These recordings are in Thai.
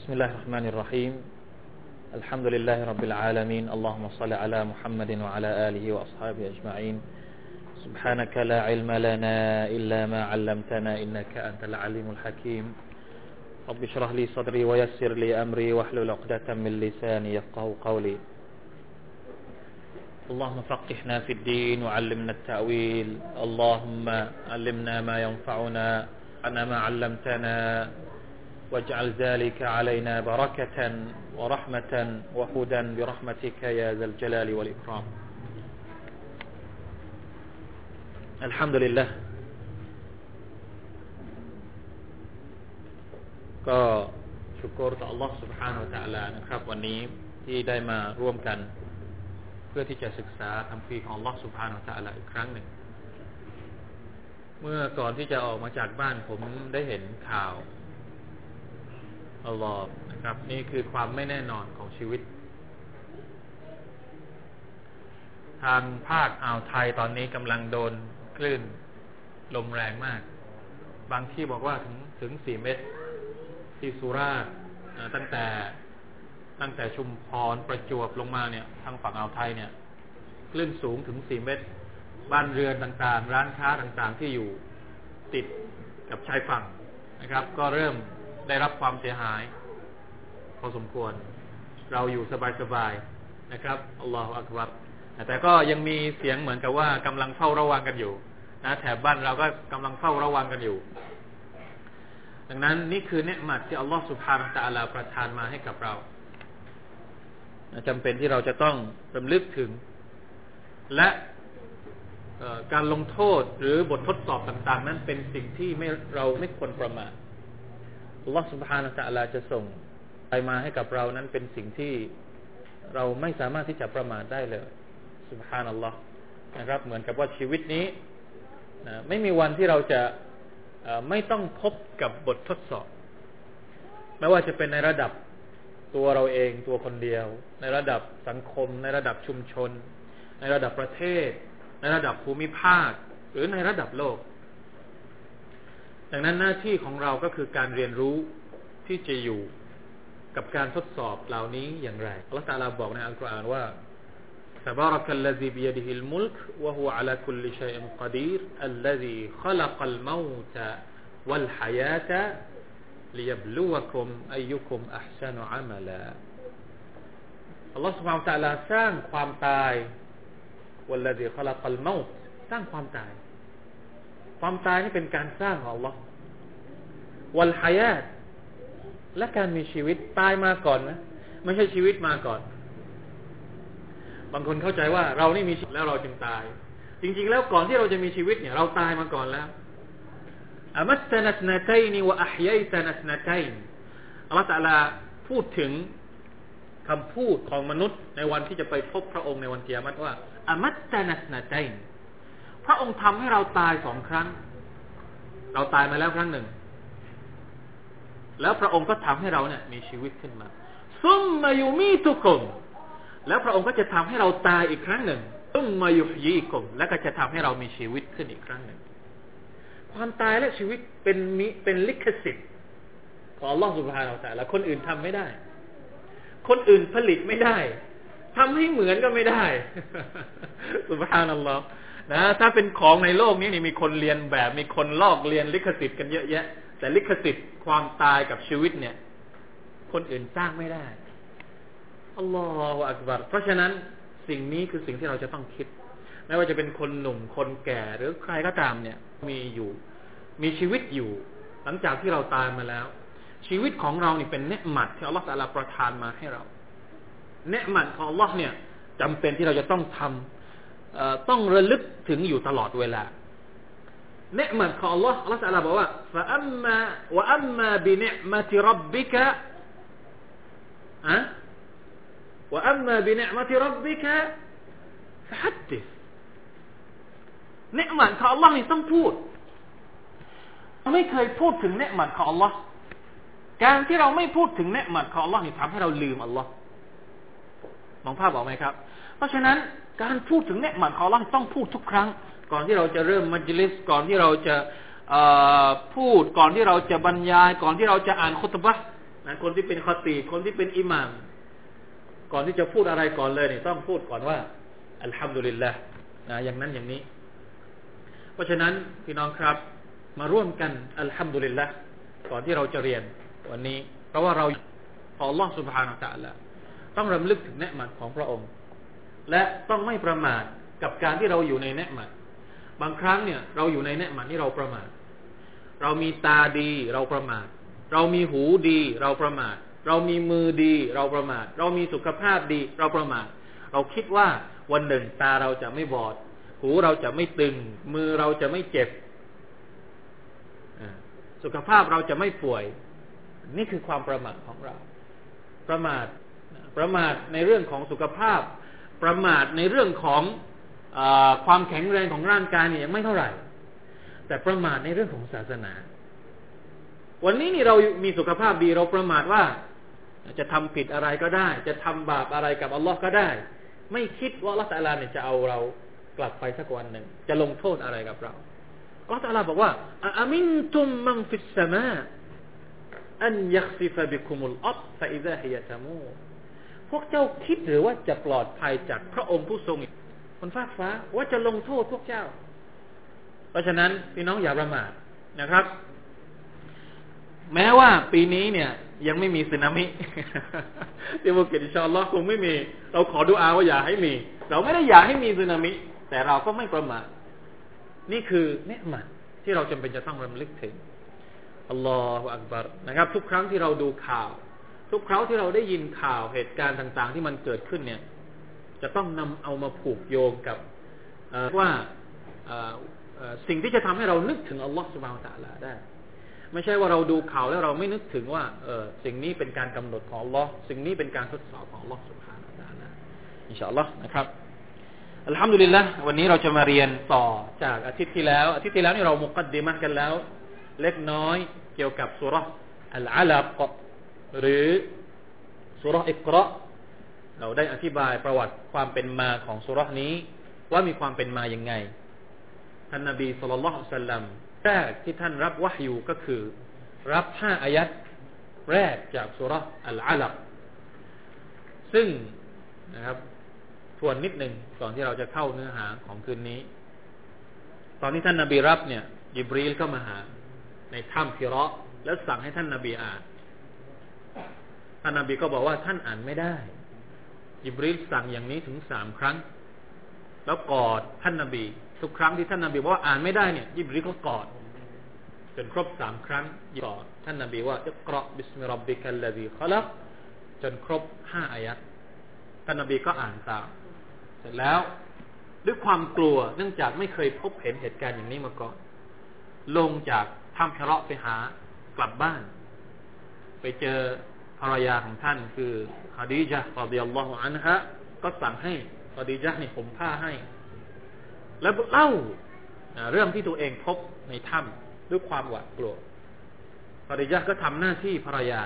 بسم الله الرحمن الرحيم. الحمد لله رب العالمين. اللهم صل على محمد وعلى آله وأصحابه أجمعين. سبحانك لا علم لنا إلا ما علمتنا إنك أنت العليم الحكيم. رب اشرح لي صدري ويسر لي أمري واحلل عقدة من لساني يفقه قولي. اللهم فقهنا في الدين وعلمنا التأويل. اللهم علمنا ما ينفعنا. أنا ما علمتنا. واجعل ذلك علينا بركة ورحمة وهدى برحمتك يا ذا الجلال والإكرام الحمد لله ก็ชุกรต่อ Allah سبحانه และ تعالى นะครับ วันนี้ที่ได้มาร่วมกัน เพื่อที่จะศึกษาคำพีของ Allah سبحانه และ تعالى อีกครั้งหนึ่ง เมื่อก่อนที่จะออกมาจากบ้านผมได้เห็นข่าว อัลลอฮ์นะครับ นี่คือความไม่แน่นอนของชีวิต ทางภาคอ่าวไทยตอนนี้กำลังโดนคลื่นลมแรงมาก บางที่บอกว่าถึงถึงสี่เมตร ที่สุราษฎร์ตั้งแต่ตั้งแต่ชุมพรประจวบลงมาเนี่ย ทางฝั่งอ่าวไทยเนี่ยคลื่นสูงถึงสี่เมตร บ้านเรือนต่างๆ ร้านค้าต่างๆที่อยู่ติดกับชายฝั่งนะครับ ก็เริ่ม ได้รับความเสียหาย พอสมควร เราอยู่สบายๆนะครับอัลลอฮฺอักบัรแต่ก็ยังมีเสียงเหมือนกับว่ากำลังเฝ้าระวังกันอยู่นะแถบบ้านเราก็กำลังเฝ้าระวังกันอยู่ ดังนั้นนี่คือเนืมัดที่อัลลอฮฺสุบฮานาตะอัลาประทานมาให้กับเราจำเป็นที่เราจะต้องรำลึกถึง และการลงโทษหรือบททดสอบต่าง ๆ นั้นเป็นสิ่งที่ไม่เราไม่ควรประมาท อัลลอฮฺสุบฮานาตะลาจะส่งไปมาให้กับเรานั้นเป็นสิ่งที่เราไม่สามารถที่จะประมาทได้เลยสุบฮานัลลอฮ์นะครับ เหมือนกับว่าชีวิตนี้นะไม่มีวันที่เราจะไม่ต้องพบกับบททดสอบ ไม่ว่าจะเป็นในระดับตัวเราเองตัวคนเดียว ในระดับสังคม ในระดับชุมชน ในระดับประเทศ ในระดับภูมิภาค หรือในระดับโลก ดังนั้นหน้าที่ของเราก็คือการเรียนรู้ที่จะอยู่กับการทดสอบเหล่านี้อย่างไรอัลลอฮฺตาลาบอกในอัลกุรอานว่า تبارك الذي بيده الملك وهو على كل شيء قدير الذي خلق الموت والحياة ليبلوكم أيكم أحسن عملا الله سبحانه وتعالى สร้างความตาย والذي خلق الموت สร้างความตาย ความตายนี่เป็นการสร้างของ Allah วัลฮายาตและการมีชีวิตตายมาก่อนนะไม่ใช่ชีวิตมาก่อน บางคนเข้าใจว่าเรานี่มีชีวิตแล้วเราจึงตาย จริง ๆ แล้วก่อนที่เราจะมีชีวิตเนี่ย เราตายมาก่อนแล้วอามัตนัสนาไกนีวะอัพยัยตนัสนาไกนอัลลอฮฺตะลาพูดถึงคำพูดของมนุษย์ในวันที่จะไปพบพระองค์ในวันเกียรติว่าอามัตนัสนาไกนพ ระองค์ทำให้เราตายสองครั้ง เราตายมาแล้วครั้งหนึ่ง แล้วพระองค์ก็ทำให้เราเนี่ย มีชีวิตขึ้นมาซุมมายุมีตุกมแล้วพระองค์ก็จะทำให้เราตายอีกครั้งหนึ่งซุมมายุยีกมแล้วก็จะทำให้เรามีชีวิตขึ้นอีกครั้งหนึ่ง ความตายและชีวิตเป็นมิเป็นลิขสิทธิ์ของอัลลอฮฺสุบฮานาอัลลอฮคนอื่นทำไม่ได้ คนอื่นผลิตไม่ได้ทำให้เหมือนก็ไม่ได้สุบฮานัลลอฮ์ นะถ้าเป็นของในโลกนี้นี่มีคนเรียนแบบมีคนลอกเรียนลิขสิทธิ์กันเยอะแยะ แต่ลิขสิทธิ์ความตายกับชีวิตเนี่ย คนอื่นสร้างไม่ได้อัลลอฮฺอักบารเพราะฉะนั้นสิ่งนี้คือสิ่งที่เราจะต้องคิด ไม่ว่าจะเป็นคนหนุ่มคนแก่หรือใครก็ตามเนี่ย มีอยู่ มีชีวิตอยู่ หลังจากที่เราตายมาแล้ว ชีวิตของเรานี่เป็นเนืหมัดที่อัลลอฮฺตะลาประทานมาให้เราเนืหมัดของอัลลอฮ์เนี่ยจำเป็นที่เราจะต้องทำ ต้องระลึกถึงอยู่ตลอดเวลาเนืมัดของ Allah Allah จะบอกว่าฟะอัมมาวะอัมมาบิเนืมัติรับบิกะอะวะอัมมาบิเนืมัติรับบิกะฟะฮัติสเนืมัดของ Allah นี่ต้องพูดไม่เคยพูดถึงเนืมัดของ Allah การที่เราไม่พูดถึงเนืมัดของ Allah นี่ทำให้เราลืม Allah มองภาพออกไหมครับ เพราะฉะนั้น การพูดถึงเนืหมัดของเราต้องพูดทุกครั้ง ก่อนที่เราจะเริ่มมัจลิสก่อนที่เราจะพูดก่อนที่เราจะบรรยาย ก่อนที่เราจะอ่านคุตบะ นะคนที่เป็นคตีคนที่เป็นอิหมาม ก่อนที่จะพูดอะไรก่อนเลยเนี่ยต้องพูดก่อนว่าอัลฮัมดุลิลละนะอย่างนั้นอย่างนี้ เพราะฉะนั้นพี่น้องครับ มาร่วมกันอัลฮัมดุลิลละก่อนที่เราจะเรียนวันนี้ เพราะว่าเราขอ Allah سبحانه และ تعالى ต้องรำลึกถึงเนืหมัดของพระองค์ และต้องไม่ประมาทกับการที่เราอยู่ในเนืหมัดบางครั้งเนี่ย เราอยู่ในเนืหมัดนี่เราประมาท เรามีตาดีเราประมาท เรามีหูดีเราประมาท เรามีมือดีเราประมาท เรามีสุขภาพดีเราประมาท เราคิดว่าวันหนึ่งตาเราจะไม่บอด หูเราจะไม่ตึง มือเราจะไม่เจ็บสุขภาพเราจะไม่ป่วย นี่คือความประมาทของเรา ประมาทประมาทในเรื่องของสุขภาพ ประมาทในเรื่องของอความแข็งแรงของร่างกายเนี่ยยังไม่เท่าไหร่ แต่ประมาทในเรื่องของศาสนา วันนี้นี่เรามีสุขภาพดีเราประมาทว่า จะทำผิดอะไรก็ได้ จะทำบาปอะไรกับอัลลอฮ์ก็ได้ ไม่คิดว่าอัลลอฮ์ตะลาเนี่ยจะเอาเรากลับไปสักวันหนึ่งจะลงโทษอะไรกับเราอัลลอฮ์ตะลาบอกว่าอามินأمنتم من في السماء أن يخسف بكم الأرض فإذا هي تمور พวกเจ้าคิดหรือว่าจะปลอดภัยจากพระองค์ผู้ทรงบนฟ้าฟ้าว่าจะลงโทษพวกเจ้า เพราะฉะนั้นพี่น้องอย่าประมาทนะครับ แม้ว่าปีนี้เนี่ย ยังไม่มีสึนามิที่ภูเก็ต إن شاء الله คงไม่มี เราขอดูอาว่าอย่าให้มี เราไม่ได้อยากให้มีสึนามิ แต่เราก็ไม่ประมาทนี่คือเนืหมัดที่เราจำเป็นจะต้องรำลึกถึงอัลลอฮฺอักบารนะครับ ทุกครั้งที่เราดูข่าว ทุกครั้งที่เราได้ยินข่าวเหตุการณ์ต่าง ๆ ที่มันเกิดขึ้นเนี่ย จะต้องนำเอามาผูกโยงกับว่าสิ่งที่จะทำให้เรานึกถึงอัลลอฮฺสุบานตะลาได้ ไม่ใช่ว่าเราดูข่าวแล้วเราไม่นึกถึงว่าเออสิ่งนี้เป็นการกำหนดของอัลลอฮ์สิ่งนี้เป็นการทดสอบของอัลลอฮฺสุบานตะลาอินชาอัลลอฮ์นะครับอัลฮัมดุลิลละวันนี้เราจะมาเรียนต่อจากอาทิตย์ที่แล้ว อาทิตย์ที่แล้วนี่เรามุกัดดีมะกันแล้ว เล็กน้อยเกี่ยวกับสุรษอัลอาลัก หรือสุรอิกราเราได้อธิบายประวัติความเป็นมาของสุรนี้ ว่ามีความเป็นมาอย่างไงท่านนบีสุลต่านสัลลัมแรกที่ท่านรับวะฮยูก็คือ รับห้าอายัดแรกจากสุรอัลอาลักซึ่งนะครับทวนนิดหนึ่งก่อนที่เราจะเข้าเนื้อหาของคืนนี้ ตอนที่ท่านนาบีรับเนี่ยยิบรีลก็มาหา ในถ้ำพิระแล้วสั่งให้ท่านนาบีอ่าน ท่านนบีก็บอกว่าท่านอ่านไม่ได้ยิบรีลสั่งอย่างนี้ถึงสามครั้ง แล้วกอดท่านนบีทุกครั้งที่ท่านนบีบอกว่าอ่านไม่ได้เนี่ยยิบรีก็กอดจนครบสามครั้งกอดท่านนบีว่าอิกราบิสมิรับบิคัลลดีขลักจนครบห้าอายัดท่านนบีก็อ่านตาม เสร็จแล้วด้วยความกลัวเนื่องจากไม่เคยพบเห็นเหตุการณ์อย่างนี้มาก่อน ลงจากถ้ำพระไปหากลับบ้าน ไปเจอ ภรรยาของท่านคือฮาดีจ์รอดิยัลลอฮุอันฮะก็สั่งให้ฮาดีจ์นี่ผมผ้าให้ แล้วเล่าเรื่องที่ตัวเองพบในถ้ำด้วยความหวาดกลัวภรรยาก็ทำหน้าที่ภรรยา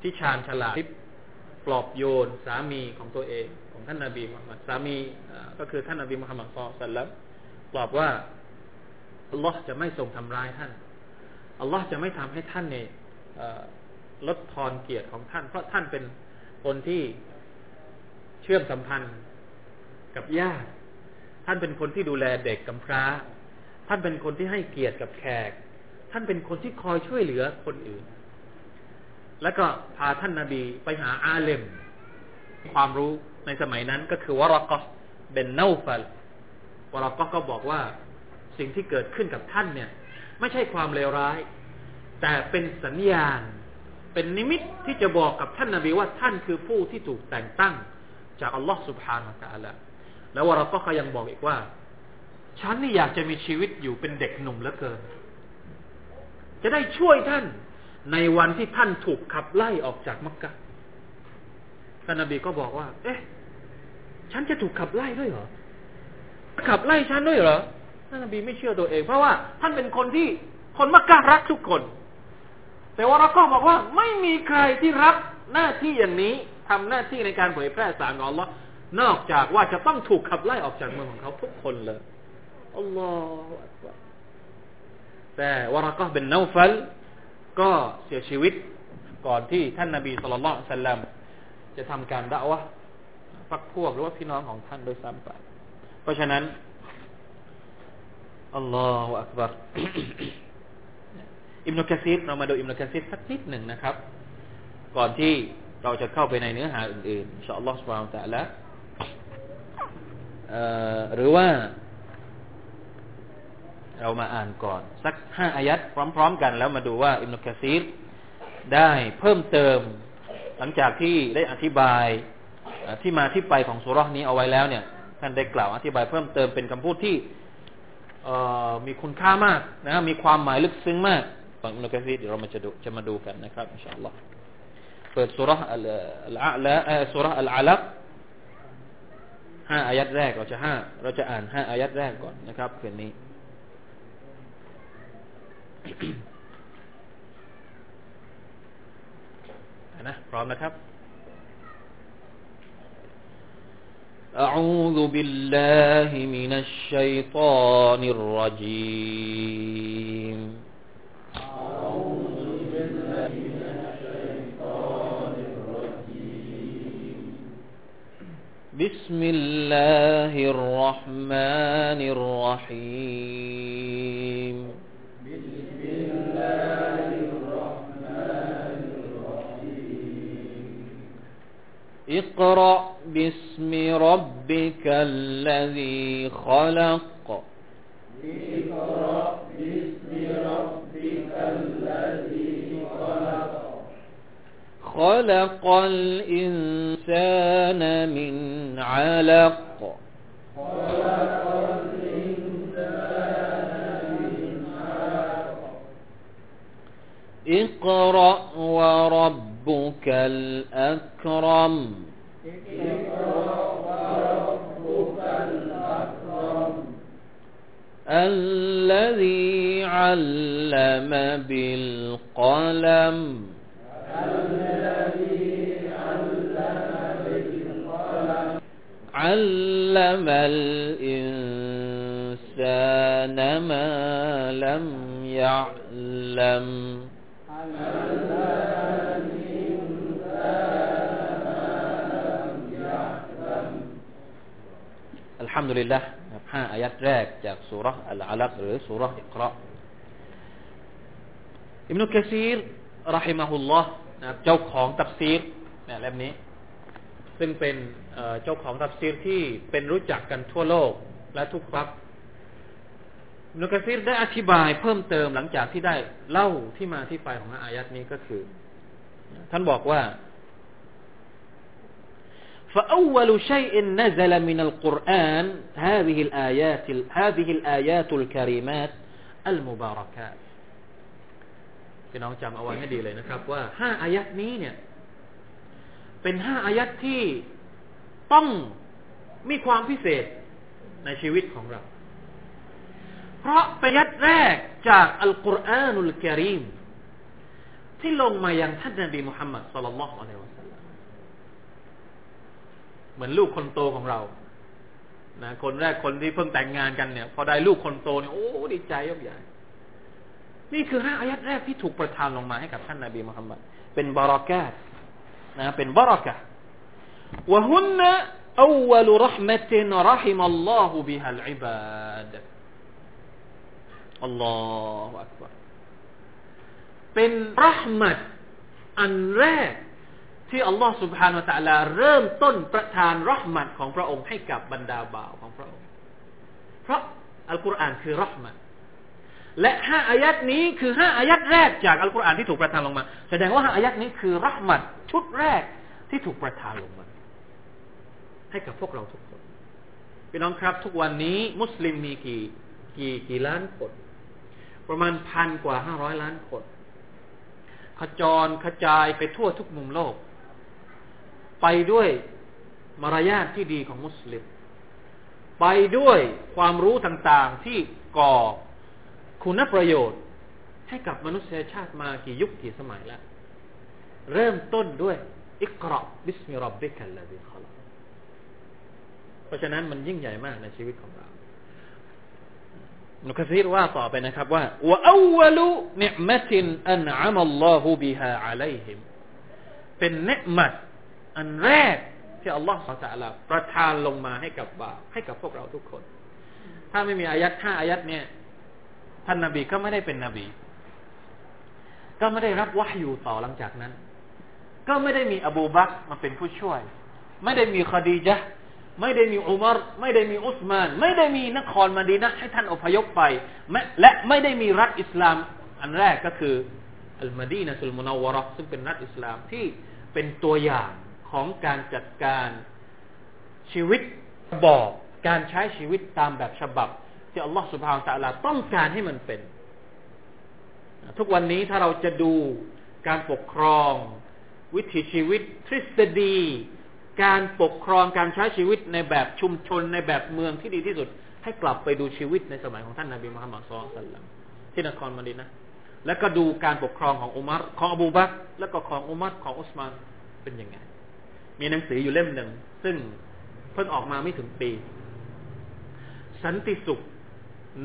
ที่ชาญฉลาดปลอบโยนสามีของตัวเอง ของท่านนาบีมุฮัมมัดสามีก็คือท่านนาบีมุฮัมมัดซอสัลลัมปลอบว่าอัลลอฮ์จะไม่ทรงทำร้ายท่านอัลลอฮ์จะไม่ทำให้ท่านเนี่ย ลดทอนเกียรติของท่าน เพราะท่านเป็นคนที่เชื่อมสัมพันธ์กับญาติ ท่านเป็นคนที่ดูแลเด็กกำพร้า ท่านเป็นคนที่ให้เกียรติกับแขก ท่านเป็นคนที่คอยช่วยเหลือคนอื่น แล้วก็พาท่านนาบีไปหาอาเลม ความรู้ในสมัยนั้นก็คือวรากอเบนเนาฟัลวรากอก็บอกว่าสิ่งที่เกิดขึ้นกับท่านเนี่ย ไม่ใช่ความเลวร้าย แต่เป็นสัญญาณ เป็นนิมิตที่จะบอกกับท่านนาบีว่าท่านคือผู้ที่ถูกแต่งตั้ง จากอัลลอฮ์ سبحانه และ تعالى แล้ววรก็ยังบอกอีกว่า ฉันนี่อยากจะมีชีวิตอยู่เป็นเด็กหนุ่มเหลือเกิน จะได้ช่วยท่านในวันที่ท่านถูกขับไล่ออกจากมักกะท่านนบีก็บอกว่า เอ๊ะ ฉันจะถูกขับไล่ด้วยเหรอ ขับไล่ฉันด้วยเหรอ ท่านนบีไม่เชื่อตัวเอง เพราะว่าท่านเป็นคนที่คนมักกะรักทุกคน แต่ว่าเราก็บอกว่าไม่มีใครที่รับหน้าที่อย่างนี้ทำหน้าที่ในการเผยแพร่สารของอัลลอฮ์นอกจากว่าจะต้องถูกขับไล่ออกจากเมืองของเขาทุกคนเลยอัลลอฮฺแต่วรากะเป็นนาฟัลก็เสียชีวิตก่อนที่ท่านนาบีสุลต่านสัลลัมจะทำการด่าวะพักพวกหรือว่าพี่น้องของท่านโดยซ้ำไปเพราะฉะนั้นอัลลอฮฺอักบาร อิมนุกะซีดเรามาดูอิมนุกะซีดสักนิดหนึ่งนะครับ ก่อนที่เราจะเข้าไปในเนื้อหาอื่นๆอินชาอัลลอฮฺสุบฮานตะละหรือว่า เรามาอ่านก่อน สักห้าอายัดพร้อม ๆ กัน แล้วมาดูว่าอิมนุกะซีดได้เพิ่มเติม หลังจากที่ได้อธิบายที่มาที่ไปของสุรนี้เอาไว้แล้วเนี่ยท่านได้กล่าวอธิบายเพิ่มเติมเป็นคำพูดที่มีคุณค่ามากนะมีความหมายลึกซึ้งมาก ฟังอิมนุกะซีดเดี๋ยวเรามาจะดูจะมาดูกันนะครับอินชาอัลลอฮ์เปิดสุรอัลอาละสุรอัลอาลักห้าอายัดแรกเราจะห้าเราจะอ่านห้าอายัดแรกก่อนนะครับคืนนี้นะพร้อมนะครับ أعوذ بالله من الشيطان الرجيم بسم الله الرحمن الرحيم. بسم الله الرحمن الرحيم اقرأ باسم ربك الذي خلق. اقرأ باسم ربك الذي خلق الإنسان من علق. خلق الإنسان من علق اقرأ وربك الأكرم. الذي علم بالقلم. الذي علم الإنسان ما لم يعلم الحمد لله ห้าอายัดแรกจากสุรอัลอาลักหรือสุรอิกราอิมนุกะซีรรหิมะฮุลลอฮ์นะเจ้าของตัฟซีรเนี่ยเล่มนี้ ซึ่งเป็นเจ้าของตัฟซีรที่เป็นรู้จักกันทั่วโลกและทุกครับอิมนุกะซีรได้อธิบายเพิ่มเติมหลังจากที่ได้เล่าที่มาที่ไปของอายัดนี้ก็คือ ท่านบอกว่า فأول شيء نزل من القرآن هذه الآيات هذه الآيات الكريمات المباركات พี่น้องจำเอาไว้ให้ดีเลยนะครับ ว่าห้าอายัดนี้เนี่ย เป็นห้าอายัดที่ต้องมีความพิเศษในชีวิตของเรา เพราะเป็นยัดแรกจากอัลกุรอานุลกิริมที่ลงมายังท่านนบีมุฮัมมัดสุลลัลลอฮุอะลัยฮิวะเหมือนลูกคนโตของเรา นะ คนแรกคนที่เพิ่งแต่งงานกันเนี่ย พอได้ลูกคนโตเนี่ยโอ้ดีใจยกใหญ่ นี่คือห้าอายัดแรกที่ถูกประทานลงมาให้กับท่านนบีมุฮัมมัดเป็นบารักาต นะ เป็นบารักะวะฮุนนะอวลรหมตินรหิมอัลลอฮุบิฮัลอิบาดอัลลอฮฺอักบารเป็นรหมัดอันแรกที่อัลลอฮ์ سبحانه และ تعالى เริ่มต้นประทานรหมัดของพระองค์ให้กับบรรดาบ่าวของพระองค์ เพราะอัลกุรอานคือรหมัด และห้าอายัดนี้คือห้าอายัดแรกจากอัลกุรอานที่ถูกประทานลงมา แสดงว่าห้าอายัดนี้คือรหมัดชุดแรกที่ถูกประทานลงมา ให้กับพวกเราทุกคนพี่น้องครับ ทุกวันนี้มุสลิมมีกี่กี่กี่ล้านคน ประมาณพันกว่าห้าร้อยล้านคนขจรกระจายไปทั่วทุกมุมโลก ไปด้วยมารยาทที่ดีของมุสลิม ไปด้วยความรู้ต่างๆที่ก่อ คุณประโยชน์ ให้กับมนุษยชาติมากี่ยุคกี่สมัยแล้ว เริ่มต้นด้วย اقرأ باسم ربك الذي خلق เพราะฉะนั้นมันยิ่งใหญ่มากในชีวิตของเรานุคซีรว่าต่อไปนะครับว่าว่าอวลุนิมตินอันอามัลลอฮุบิฮาอะลัยฮิมเป็นเนืมัดอันแรกที่อัลลอฮฺสัลลาประทานลงมาให้กับบาให้กับพวกเราทุกคน ถ้าไม่มีอายัดห้าอายัดเนี่ย ท่านนาบีก็ไม่ได้เป็นนบี ก็ไม่ได้รับวะฮยูต่อหลังจากนั้น ก็ไม่ได้มีอบูบักมาเป็นผู้ช่วย ไม่ได้มีคดีจ์ไม่ได้มีอุมารไม่ได้มีอุสมาน ไม่ได้มีนครมาดีนะให้ท่านอพยพไป และไม่ได้มีรัฐอิสลาม อันแรกก็คืออัลมาดีนะสุลมุนาวรซึ่งเป็นรัฐอิสลามที่เป็นตัวอย่างของการจัดการชีวิตบอกการใช้ชีวิตตามแบบฉบับ ที่อัลลอฮฺสุบฮานตะลาต้องการให้มันเป็น ทุกวันนี้ถ้าเราจะดูการปกครอง วิถีชีวิตทฤษฎี การปกครองการใช้ชีวิตในแบบชุมชนในแบบเมืองที่ดีที่สุด ให้กลับไปดูชีวิตในสมัยของท่านนาบีมุฮัมมัดสุลตัลที่นครมาดีนะแล้วก็ดูการปกครองของอุมัรของอบูบักแล้วก็ของอุมัรของอุสมานเป็นยังไง มีหนังสืออยู่เล่มหนึ่ง ซึ่งเพิ่งออกมาไม่ถึงปี สันติสุข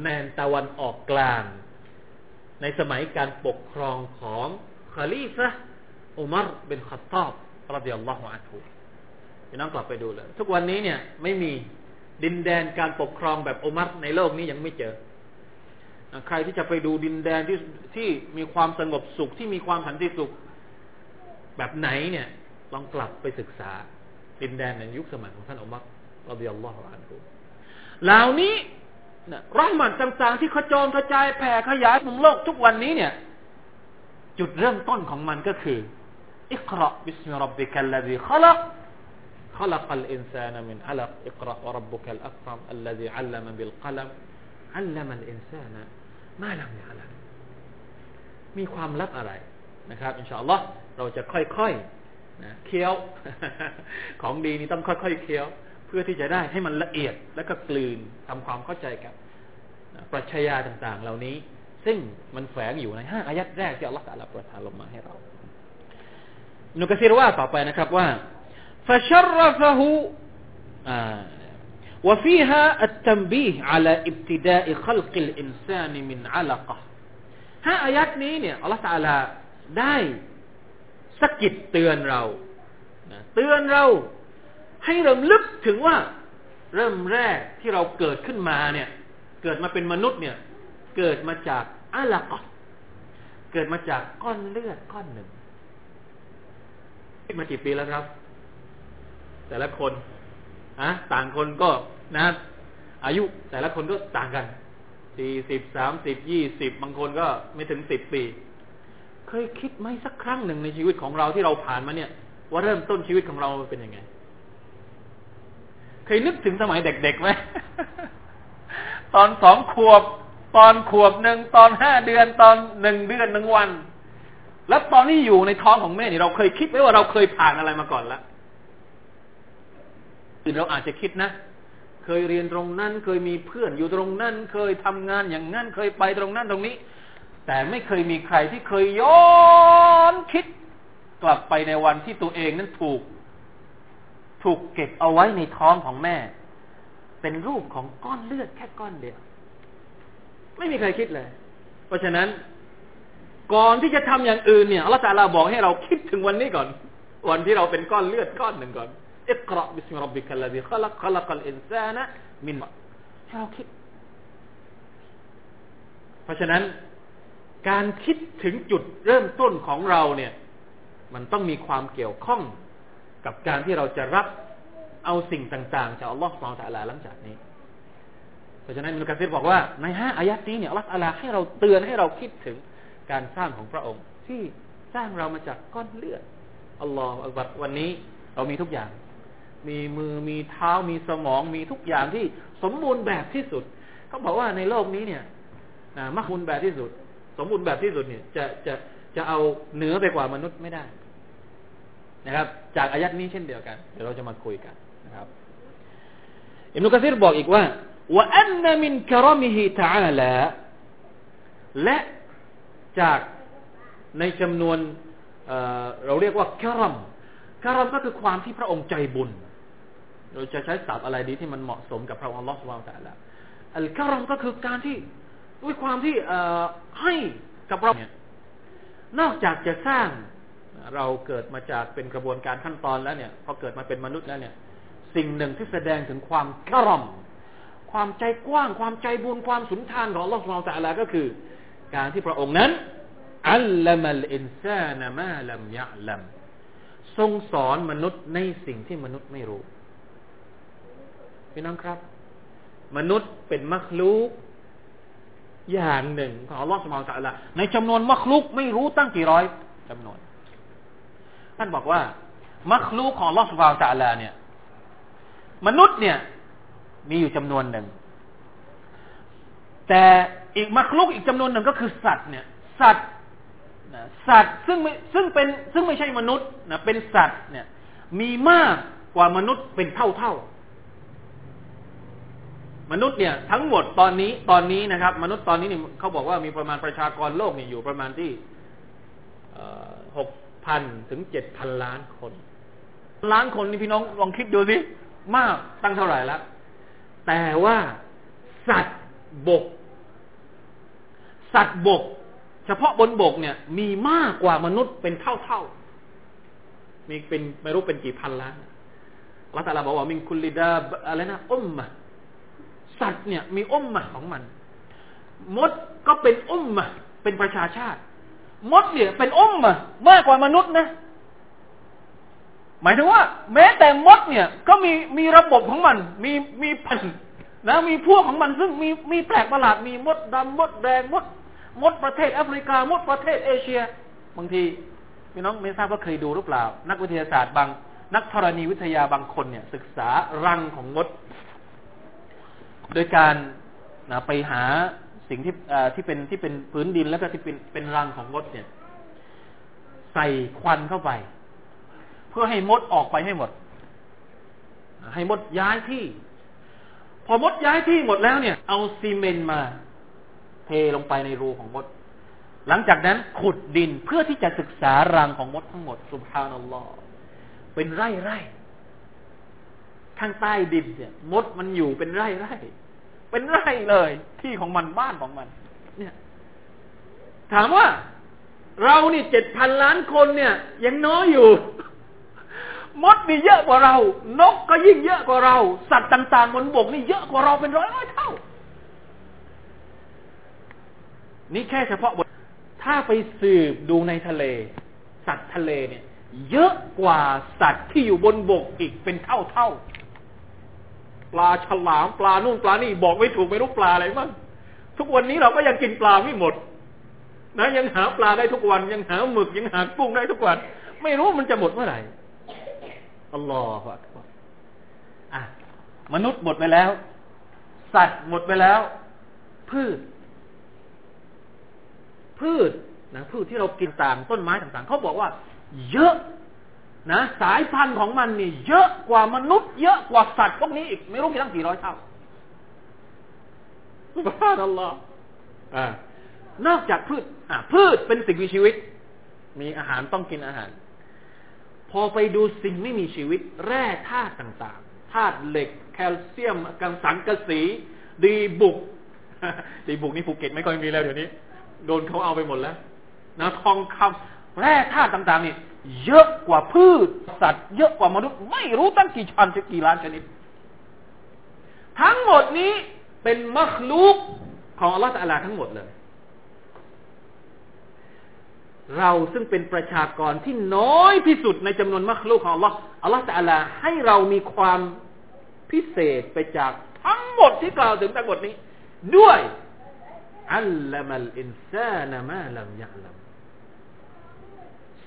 แนนตะวันออกกลาง ในสมัยการปกครองของคาลีฟะอุมัรเป็นขัตตอบรดิยัลลอฮุอัลฮุพี่น้องกลับไปดูเลย ทุกวันนี้เนี่ยไม่มีดินแดนการปกครองแบบอุมัรในโลกนี้ยังไม่เจอ ใครที่จะไปดูดินแดนที่ที่มีความสงบสุขที่มีความสันติสุขแบบไหนเนี่ย ลองกลับไปศึกษา ดินแดนในยุคสมัยของท่านอุมัรเราเดียลลอฮฺอันฮุเหล่านี้ นะรหมันต่างๆ ที่ขจรกระจายแผ่ขยายมุมโลกทุกวันนี้เนี่ย จุดเริ่มต้นของมันก็คืออิกราบิสมิรับบิกัลลดีขลัก خلق الإنسان من علق اقرأ وربك الأكرم الذي علم بالقلم علم الإنسان มาลำยาละมีความลับอะไรนะครับอินชาอัลลอฮ์เราจะค่อยๆนะเคี้ยว ของดีนี่ต้องค่อยๆเคี้ยว เพื่อที่จะได้ให้มันละเอียดแล้วก็กลืนทำความเข้าใจกับปรัชญาต่างๆ เหล่านี้ ซึ่งมันแฝงอยู่ในห้าอายัดแรกที่อัลลอฮฺตะลาประทานลงมาให้เรานุกะซีรว่าต่อไปนะครับว่า فشرفه آه وفيها التنبيه على ابتداء خلق الإنسان من علقة ห้าอายัดนี้เนี่ยอัลลอฮฺตาลาได้สกิดเตือนเราเตือนเรา ให้เริ่มลึกถึงว่าเริ่มแรกที่เราเกิดขึ้นมาเนี่ย เกิดมาเป็นมนุษย์เนี่ย เกิดมาจากอะลากะเกิดมาจากก้อนเลือดก้อนหนึ่งมากี่ปีแล้วครับ แต่ละคนอะต่างคนก็นะ อายุแต่ละคนก็ต่างกันสี่สิบสามสิบยี่สิบบางคนก็ไม่ถึงสิบปี เคยคิดไหมสักครั้งหนึ่งในชีวิตของเราที่เราผ่านมาเนี่ย ว่าเริ่มต้นชีวิตของเราเป็นยังไง เคยนึกถึงสมัยเด็กๆไหมตอนสองขวบ ตอนขวบหนึ่งตอนห้าเดือน ตอนหนึ่งเดือนหนึ่งวัน แล้วตอนนี้อยู่ในท้องของแม่นี่เราเคยคิดไหมว่าเราเคยผ่านอะไรมาก่อนแล้วเราอาจจะคิดนะ เคยเรียนตรงนั้น เคยมีเพื่อนอยู่ตรงนั้น เคยทำงานอย่างนั้น เคยไปตรงนั้นตรงนี้ แต่ไม่เคยมีใครที่เคยย้อนคิด กลับไปในวันที่ตัวเองนั้นถูก ถูกเก็บเอาไว้ในท้องของแม่ เป็นรูปของก้อนเลือดแค่ก้อนเดียว ไม่มีใครคิดเลย เพราะฉะนั้น ก่อนที่จะทำอย่างอื่นเนี่ยอัลลอฮฺบอกให้เราคิดถึงวันนี้ก่อน วันที่เราเป็นก้อนเลือดก้อนหนึ่งก่อนاقرأ باسم ربك الذي خلق خلق الإنسان من ให้เราคิด เพราะฉะนั้น การคิดถึงจุดเริ่มต้นของเราเนี่ย มันต้องมีความเกี่ยวข้อง กับการที่เราจะรับเอาสิ่งต่างๆจากอัลลอฮฺ سبحانه وتعالى หลังจากนี้ เพราะฉะนั้นอิบนุกะซีรบอกว่าในห้าอายะฮ์นี้เนี่ยอัลลอฮฺให้เราเตือนให้เราคิดถึงการสร้างของพระองค์ ที่สร้างเรามาจากก้อนเลือดอัลลอฮฺอักบัรวันนี้เรามีทุกอย่าง มีมือมีเท้ามีสมองมีทุกอย่างที่สมบูรณ์แบบที่สุดเขาบอกว่าในโลกนี้เนี่ยมักบุญแบบที่สุด สมบูรณ์แบบที่สุดเนี่ยจะจะจะเอาเหนือไปกว่ามนุษย์ไม่ได้ นะครับ จากอายัดนี้เช่นเดียวกัน เดี๋ยวเราจะมาคุยกันนะครับอิมนุกะซีรบอกอีกว่าว่าอันนมินคารมิฮิตาลาและจากในจำนวนเเราเรียกว่าคารมคารมก็คือความที่พระองค์ใจบุญ เราจะใช้ศัพท์อะไรดีที่มันเหมาะสมกับพระองค์ลอสวาแต่ละอัลกรมก็คือการที่ด้วยความที่ให้กับเราเนี่ยนอกจากจะสร้าง เราเกิดมาจากเป็นกระบวนการขั้นตอนแล้วเนี่ยพอเกิดมาเป็นมนุษย์แล้วเนี่ย สิ่งหนึ่งที่แสดงถึงความกระรอมความใจกว้าง ความใจบุญความสุนทานของอัลลอฮฺสุลตาละก็คือ การที่พระองค์นั้นอัลลัมลอินซานมาลัมยะลัมทรงสอนมนุษย์ในสิ่งที่มนุษย์ไม่รู้พี่น้องครับ มนุษย์เป็นมักลูกอย่างหนึ่งของอัลลอฮฺสุบฮานตะละในจำนวนมักลุกไม่รู้ตั้งกี่ร้อยจำนวน ท่านบอกว่า มักลุกของลอสุบานตะละเนี่ย มนุษย์เนี่ย มีอยู่จำนวนหนึ่ง แต่อีกมักลุกอีกจำนวนหนึ่งก็คือสัตว์เนี่ย สัตว์สัตว์ซึ่งซึ่งเป็นซึ่งไม่ใช่มนุษย์นะเป็นสัตว์เนี่ย มีมากกว่ามนุษย์เป็นเท่าเท่ามนุษย์เนี่ยทั้งหมดตอนนี้ตอนนี้นะครับ มนุษย์ตอนนี้เนี่ยเขาบอกว่ามีประมาณประชากรโลกเนี่ยอยู่ประมาณที่หก พันถึงเจ็ดพันล้านคน ล้านคนนี่พี่น้องลองคิดดูสิมากตั้งเท่าไหร่แล้วแต่ว่าสัตว์บก สัตว์บก เฉพาะบนบกเนี่ย มีมากกว่ามนุษย์เป็นเท่าเท่ามีเป็นไม่รู้เป็นกี่พันล้านละตาลาบอกว่ามิงคุลิดาอะไรนะอุมมะสัตว์เนี่ย มีอ้มมาของมัน มดก็เป็นอ้มมาเป็นประชาชาติ มดเนี่ยเป็นอุ้มมามากกว่ามนุษย์นะ หมายถึงว่า แม้แต่มดเนี่ย ก็มีมีระบบของมัน มีมีพันนะมีพวกของมันซึ่งมีมีแปลกประหลาดมีมดดำมดแดงมด มดประเทศแอฟริกามดประเทศเอเชีย บางทีพี่น้องไม่ทราบว่าเคยดูหรือเปล่า นักวิทยาศาสตร์บาง นักธรณีวิทยาบางคนเนี่ย ศึกษารังของมด โดยการนะไปหา สิ่งที่ที่เป็นที่เป็นพื้นดินแล้วก็ที่เป็นเป็นรังของมดเนี่ย ใส่ควันเข้าไป เพื่อให้มดออกไปให้หมด ให้มดย้ายที่ พอมดย้ายที่หมดแล้วเนี่ย เอาซีเมนต์มา เทลงไปในรูของมด หลังจากนั้นขุดดินเพื่อที่จะศึกษารังของมดทั้งหมดสุบฮานัลลอฮ์เป็นไร่ไร่ข้างใต้ดินเนี่ย มดมันอยู่เป็นไร่ไร่ เป็นไร่เลย ที่ของมันบ้านของมัน เนี่ย ถามว่า เรานี่เจ็ดพันล้านคนเนี่ย ยังน้อยอยู่ มดนี่เยอะกว่าเรา นกก็ยิ่งเยอะกว่าเรา สัตว์ต่างๆบนบกนี่เยอะกว่าเราเป็นร้อยร้อยเท่า นี่แค่เฉพาะบนถ้าไปสืบดูในทะเล สัตว์ทะเลเนี่ย เยอะกว่าสัตว์ที่อยู่บนบกอีกเป็นเท่าเท่า ปลาฉลามปลานู่นปลานี่บอกไม่ถูกไม่รู้ปลาอะไรบ้างทุกวันนี้เราก็ยังกินปลาไม่หมด นะยังหาปลาได้ทุกวัน ยังหาหมึกยังหากุ้งได้ทุกวัน ไม่รู้มันจะหมดเมื่อไหร่อัลลอฮฺอะมนุษย์หมดไปแล้ว สัตว์หมดไปแล้ว พืช พืชนะพืชที่เรากินต่างต้นไม้ต่างๆเขาบอกว่า เยอะ นะสายพันธุ์ของมันนี่เยอะกว่ามนุษย์เยอะกว่าสัตว์พวกนี้อีก ไม่รู้กี่ตั้งกี่ร้อยเท่าสุภาพนัลลอฮ์นอกจากพืชอ่พืชเป็นสิ่งมีชีวิต มีอาหารต้องกินอาหาร พอไปดูสิ่งไม่มีชีวิต แร่ธาตุต่างๆธาตุเหล็ก แคลเซียมกังสังกะสี ดีบุก ดีบุกนี่ภูเก็ตไม่ค่อยมีแล้วเดี๋ยวนี้ โดนเขาเอาไปหมดแล้วนะทองคำแร่ธาตุต่าง ๆ นี่ เยอะกว่าพืชสัตว์เยอะกว่ามนุษย์ ไม่รู้ตั้งกี่ชันจะกี่ล้านชนิด ทั้งหมดนี้เป็นมัคลูกของอัลลอฮฺตะลลาทั้งหมดเลย เราซึ่งเป็นประชากรที่น้อยที่สุดในจำนวนมัคลูกของอัลลอฮฺอัลลอฮฺตะลลาให้เรามีความพิเศษไปจากทั้งหมดที่กล่าวถึงทั้งหมดนี้ ด้วยอัลลัมัลอินซานมาลัมยะลัม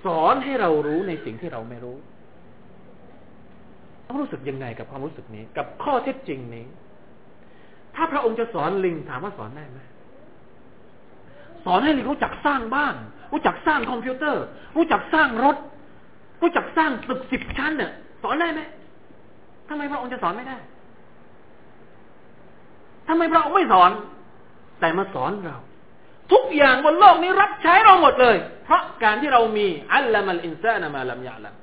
สอนให้เรารู้ในสิ่งที่เราไม่รู้ต้องรู้สึกยังไงกับความรู้สึกนี้ กับข้อเท็จจริงนี้ ถ้าพระองค์จะสอนลิงถามว่าสอนได้ไหมสอนให้ลิงรู้จักสร้างบ้าน รู้จักสร้างคอมพิวเตอร์ รู้จักสร้างรถ รู้จักสร้างตึกสิบชั้นเนี่ยสอนได้ไหมทำไมพระองค์จะสอนไม่ได้ทำไมพระองค์ไม่สอน แต่มาสอนเรา ทุกอย่างบนโลกนี้รับใช้เราหมดเลย เพราะการที่เรามีอัลลอมัลอินซานมาลัมยาลัม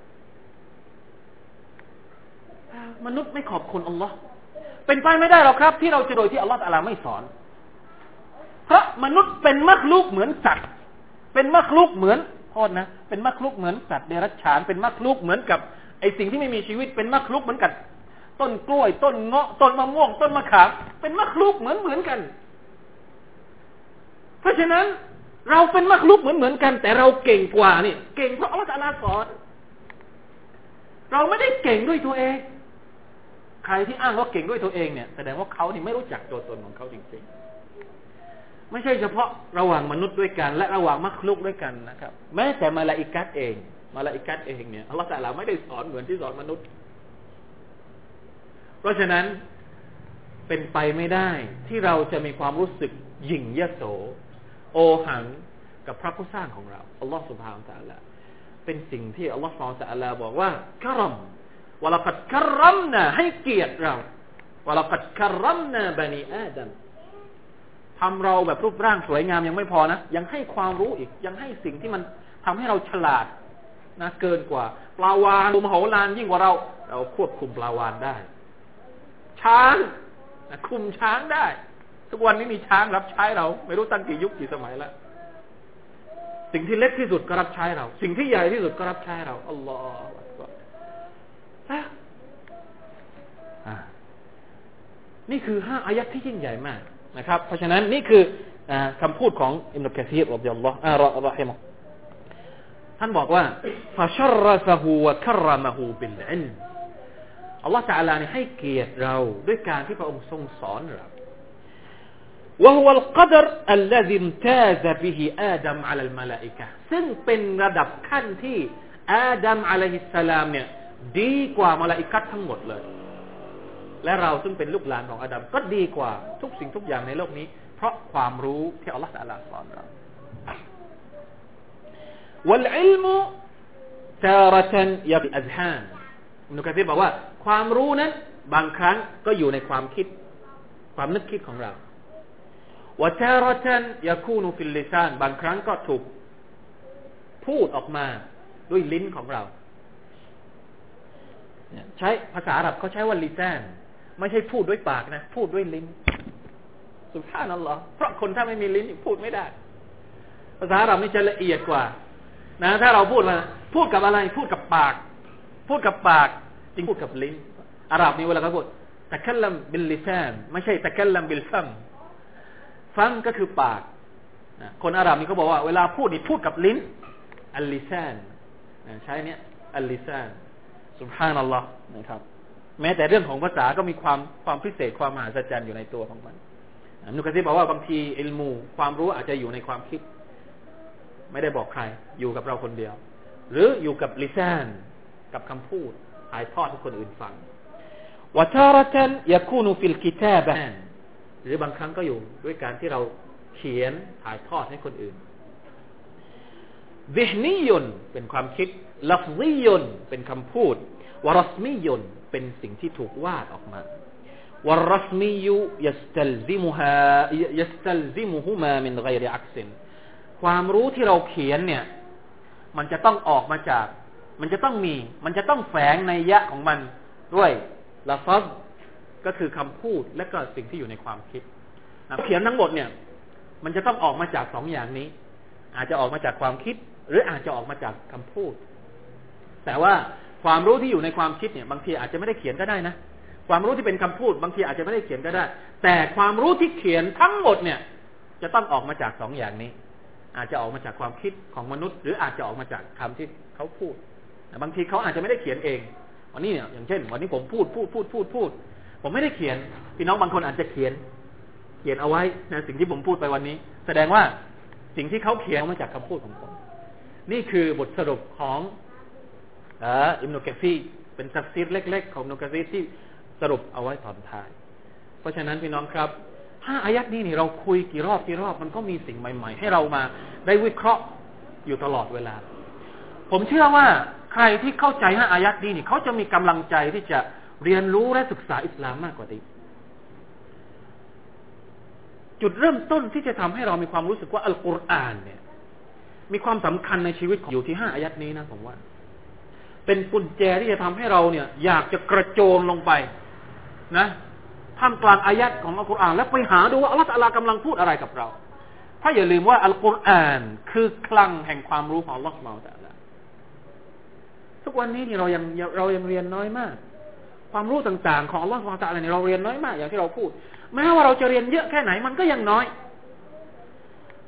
มนุษย์ไม่ขอบคุณอัลลอฮ์เป็นไปไม่ได้หรอกครับ ที่เราจะโดยที่อัลลอฮ์อัลาไม่สอน เพราะมนุษย์เป็นมักลุกเหมือนสัตว์ เป็นมักลุกเหมือนคษนะ เป็นมักลุกเหมือนสัตว์เดรัจฉาน เป็นมักลุกเหมือนกับไอสิ่งที่ไม่มีชีวิต เป็นมักลุกเหมือนกับต้นกล้วย ต้นเงาะ ต้นมะม่วง ต้นมะขาม เป็นมักลุกเหมือนเหมือนกัน ฉะนั้น เราเป็นมักลุกเหมือนเหมือนกัน แต่เราเก่งกว่านี่เก่งเพราะอัลลอฮฺสอน เราไม่ได้เก่งด้วยตัวเอง ใครที่อ้างว่าเก่งด้วยตัวเองเนี่ยแสดงว่าเขานี่ไม่รู้จักตัวตนของเขาจริงๆ ไม่ใช่เฉพาะระหว่างมนุษย์ด้วยกัน และระหว่างมักลุกด้วยกันนะครับ แม้แต่มาลาอิกัสเอง มาลาอิกัสเองเนี่ยอัลลอฮฺแต่ละไม่ได้สอนเหมือนที่สอนมนุษย์ เพราะฉะนั้นเป็นไปไม่ได้ที่เราจะมีความรู้สึกหยิ่งยโส โอหังกับพระผู้สร้างของเราอัลลอฮฺสุบฮานตะอัลลเป็นสิ่งที่อัลลอฮฺสุบฮานตะอัลลบอกว่ากรมวลกัดกรัมนาให้เกียรติเราวลกัดกรัมนาบันีอาดัมทำเราแบบรูปร่างสวยงามยังไม่พอนะ ยังให้ความรู้อีก ยังให้สิ่งที่มันทำให้เราฉลาดนะเกินกว่า ปลาวานมโหฬารยิ่งกว่าเรา เราควบคุมปลาวานได้ ช้างคุมช้างได้ ทุกวันนี้มีช้างรับใช้เรา ไม่รู้ตั้งกี่ยุคกี่สมัยแล้ว สิ่งที่เล็กที่สุดก็รับใช้เรา สิ่งที่ใหญ่ที่สุดก็รับใช้เราอัลลอฮฺนี่คือห้าอายะฮ์ที่ยิ่งใหญ่มากนะครับ เพราะฉะนั้นนี่คืออคำพูดของอิมรุกะซีรอัลลอฮฺอัลลอฮิมท่านบอกว่าفشرفه وكرمه بالعلم อัลลอฮฺ تعالى เนี่ยให้เกียรติเราด้วยการที่พระองค์ทรงสอนเรา وهو القدر الذي امتاز به آدم على الملائكة ซึ่งเป็นระดับขั้นที่อาดัมอะลัยฮิสสลามเนี่ยดีกว่ามาลาอิกัตทั้งหมดเลย และเราซึ่งเป็นลูกหลานของอาดัมก็ดีกว่าทุกสิ่งทุกอย่างในโลกนี้ เพราะความรู้ที่อัลลอฮฺสัลลาสอนเรา والعلم تارة يبي أذهان อินุกะซีบอกว่า ความรู้นั้น บางครั้งก็อยู่ในความคิด ความนึกคิดของเรา วะทารตันยาคูนูฟิลลิซานบางครั้งก็ถูกพูดออกมาด้วยลิ้นของเรา ใช้ภาษาอาหรับเขาใช้ว่าลิซานไม่ใช่พูดด้วยปากนะ พูดด้วยลิ้น สุภาพนั่นหรอเพราะคนถ้าไม่มีลิ้นพูดไม่ได้ ภาษาอาหรับนี่จะละเอียดกว่า นะ ถ้าเราพูดมาพูดกับอะไร พูดกับปาก พูดกับปากจริงพูดกับลิ้นอาหรับนี่เวลาเขาพูดตะคัลลัมบิลลิซานไม่ใช่ตะคัลลัมบิลฟัม ฟังก็คือปากคนอาหรับนี่เขาบอกว่าเวลาพูดนี่พูดกับลิ้น อัลลิซานใช้เนี้ยอัลลิซานสุบฮานัลลอฮ์นะครับ แม้แต่เรื่องของภาษาก็มีความความพิเศษความมหัศจรรย์อยู่ในตัวของมันนุกะซีบอกว่าบางทีอิลมูความรู้อาจจะอยู่ในความคิด ไม่ได้บอกใคร อยู่กับเราคนเดียว หรืออยู่กับลิซานกับคำพูดถ่ายทอดให้คนอื่นฟังวะทารตันยาคูนุฟิลกิตาบาน รือบางครั้งก็อยู่ด้วยการที่เราเขียนถ่ายทอดให้คนอื่นวิหนิยนเป็นความคิดลัฟซิยนเป็นคำพูดวรสมิยนเป็นสิ่งที่ถูกวาดออกมาวรสมิยุยัสตัลซิมุฮายัสตัลซิมุฮุมามินไกรอักซินความรู้ที่เราเขียนเนี่ย มันจะต้องออกมาจาก มันจะต้องมี มันจะต้องแฝงในยะของมันด้วยลาฟัซ ก็คือคำพูดและก็สิ่งที่อยู่ในความคิดนะเขียนทั้งหมดเนี่ย มันจะต้องออกมาจากสองอย่างนี้ อาจจะออกมาจากความคิด หรืออาจจะออกมาจากคำพูด แต่ว่าความรู้ที่อยู่ในความคิดเนี่ย บางทีอาจจะไม่ได้เขียนก็ได้นะความรู้ที่เป็นคำพูด บางทีอาจจะไม่ได้เขียนก็ได้ แต่ความรู้ที่เขียนทั้งหมดเนี่ย จะต้องออกมาจากสองอย่างนี้ อาจจะออกมาจากความคิดของมนุษย์ หรืออาจจะออกมาจากคำที่เขาพูดบางทีเขาอาจจะไม่ได้เขียนเองวันนี้เนี่ยอย่างเช่น วันนี้ผมพูดพูดพูดพูดพูด ผมไม่ได้เขียน พี่น้องบางคนอาจจะเขียน เขียนเอาไว้นะสิ่งที่ผมพูดไปวันนี้ แสดงว่าสิ่งที่เขาเขียนมาจากคำพูดของผมนี่คือบทสรุปของอิบนุกะซีรเป็นตัฟซีรเล็ก ๆ ของอิบนุกะซีรที่สรุปเอาไว้ตอนท้าย เพราะฉะนั้นพี่น้องครับห้าอายัดนี้นี่เราคุยกี่รอบกี่รอบมันก็มีสิ่งใหม่ ๆ ให้เรามาได้วิเคราะห์อยู่ตลอดเวลา ผมเชื่อว่าใครที่เข้าใจห้าอายัดนี้นี่เขาจะมีกำลังใจที่จะ เรียนรู้และศึกษาอิสลามมากกว่านี้จุดเริ่มต้นที่จะทำให้เรามีความรู้สึกว่าอัลกุรอานเนี่ย มีความสำคัญในชีวิตอยู่ที่ห้าอายัดนี้นะผมว่า เป็นกุญแจที่จะทำให้เราเนี่ย อยากจะกระโจนลงไป นะท่ามกลางอายัดของอัลกุรอาน แล้วไปหาดูว่าอัลลอฮฺกำลังพูดอะไรกับเรา ถ้าอย่าลืมว่าอัลกุรอานคือคลังแห่งความรู้ของลอสมาแต่ละทุกวันนี้นี่เรายังเรายังเรียนน้อยมาก ความรู้ต่างๆ ของอัลลอสมาแต่ละเนี่ยเราเรียนน้อยมาก อย่างที่เราพูด แม้ว่าเราจะเรียนเยอะแค่ไหนมันก็ยังน้อย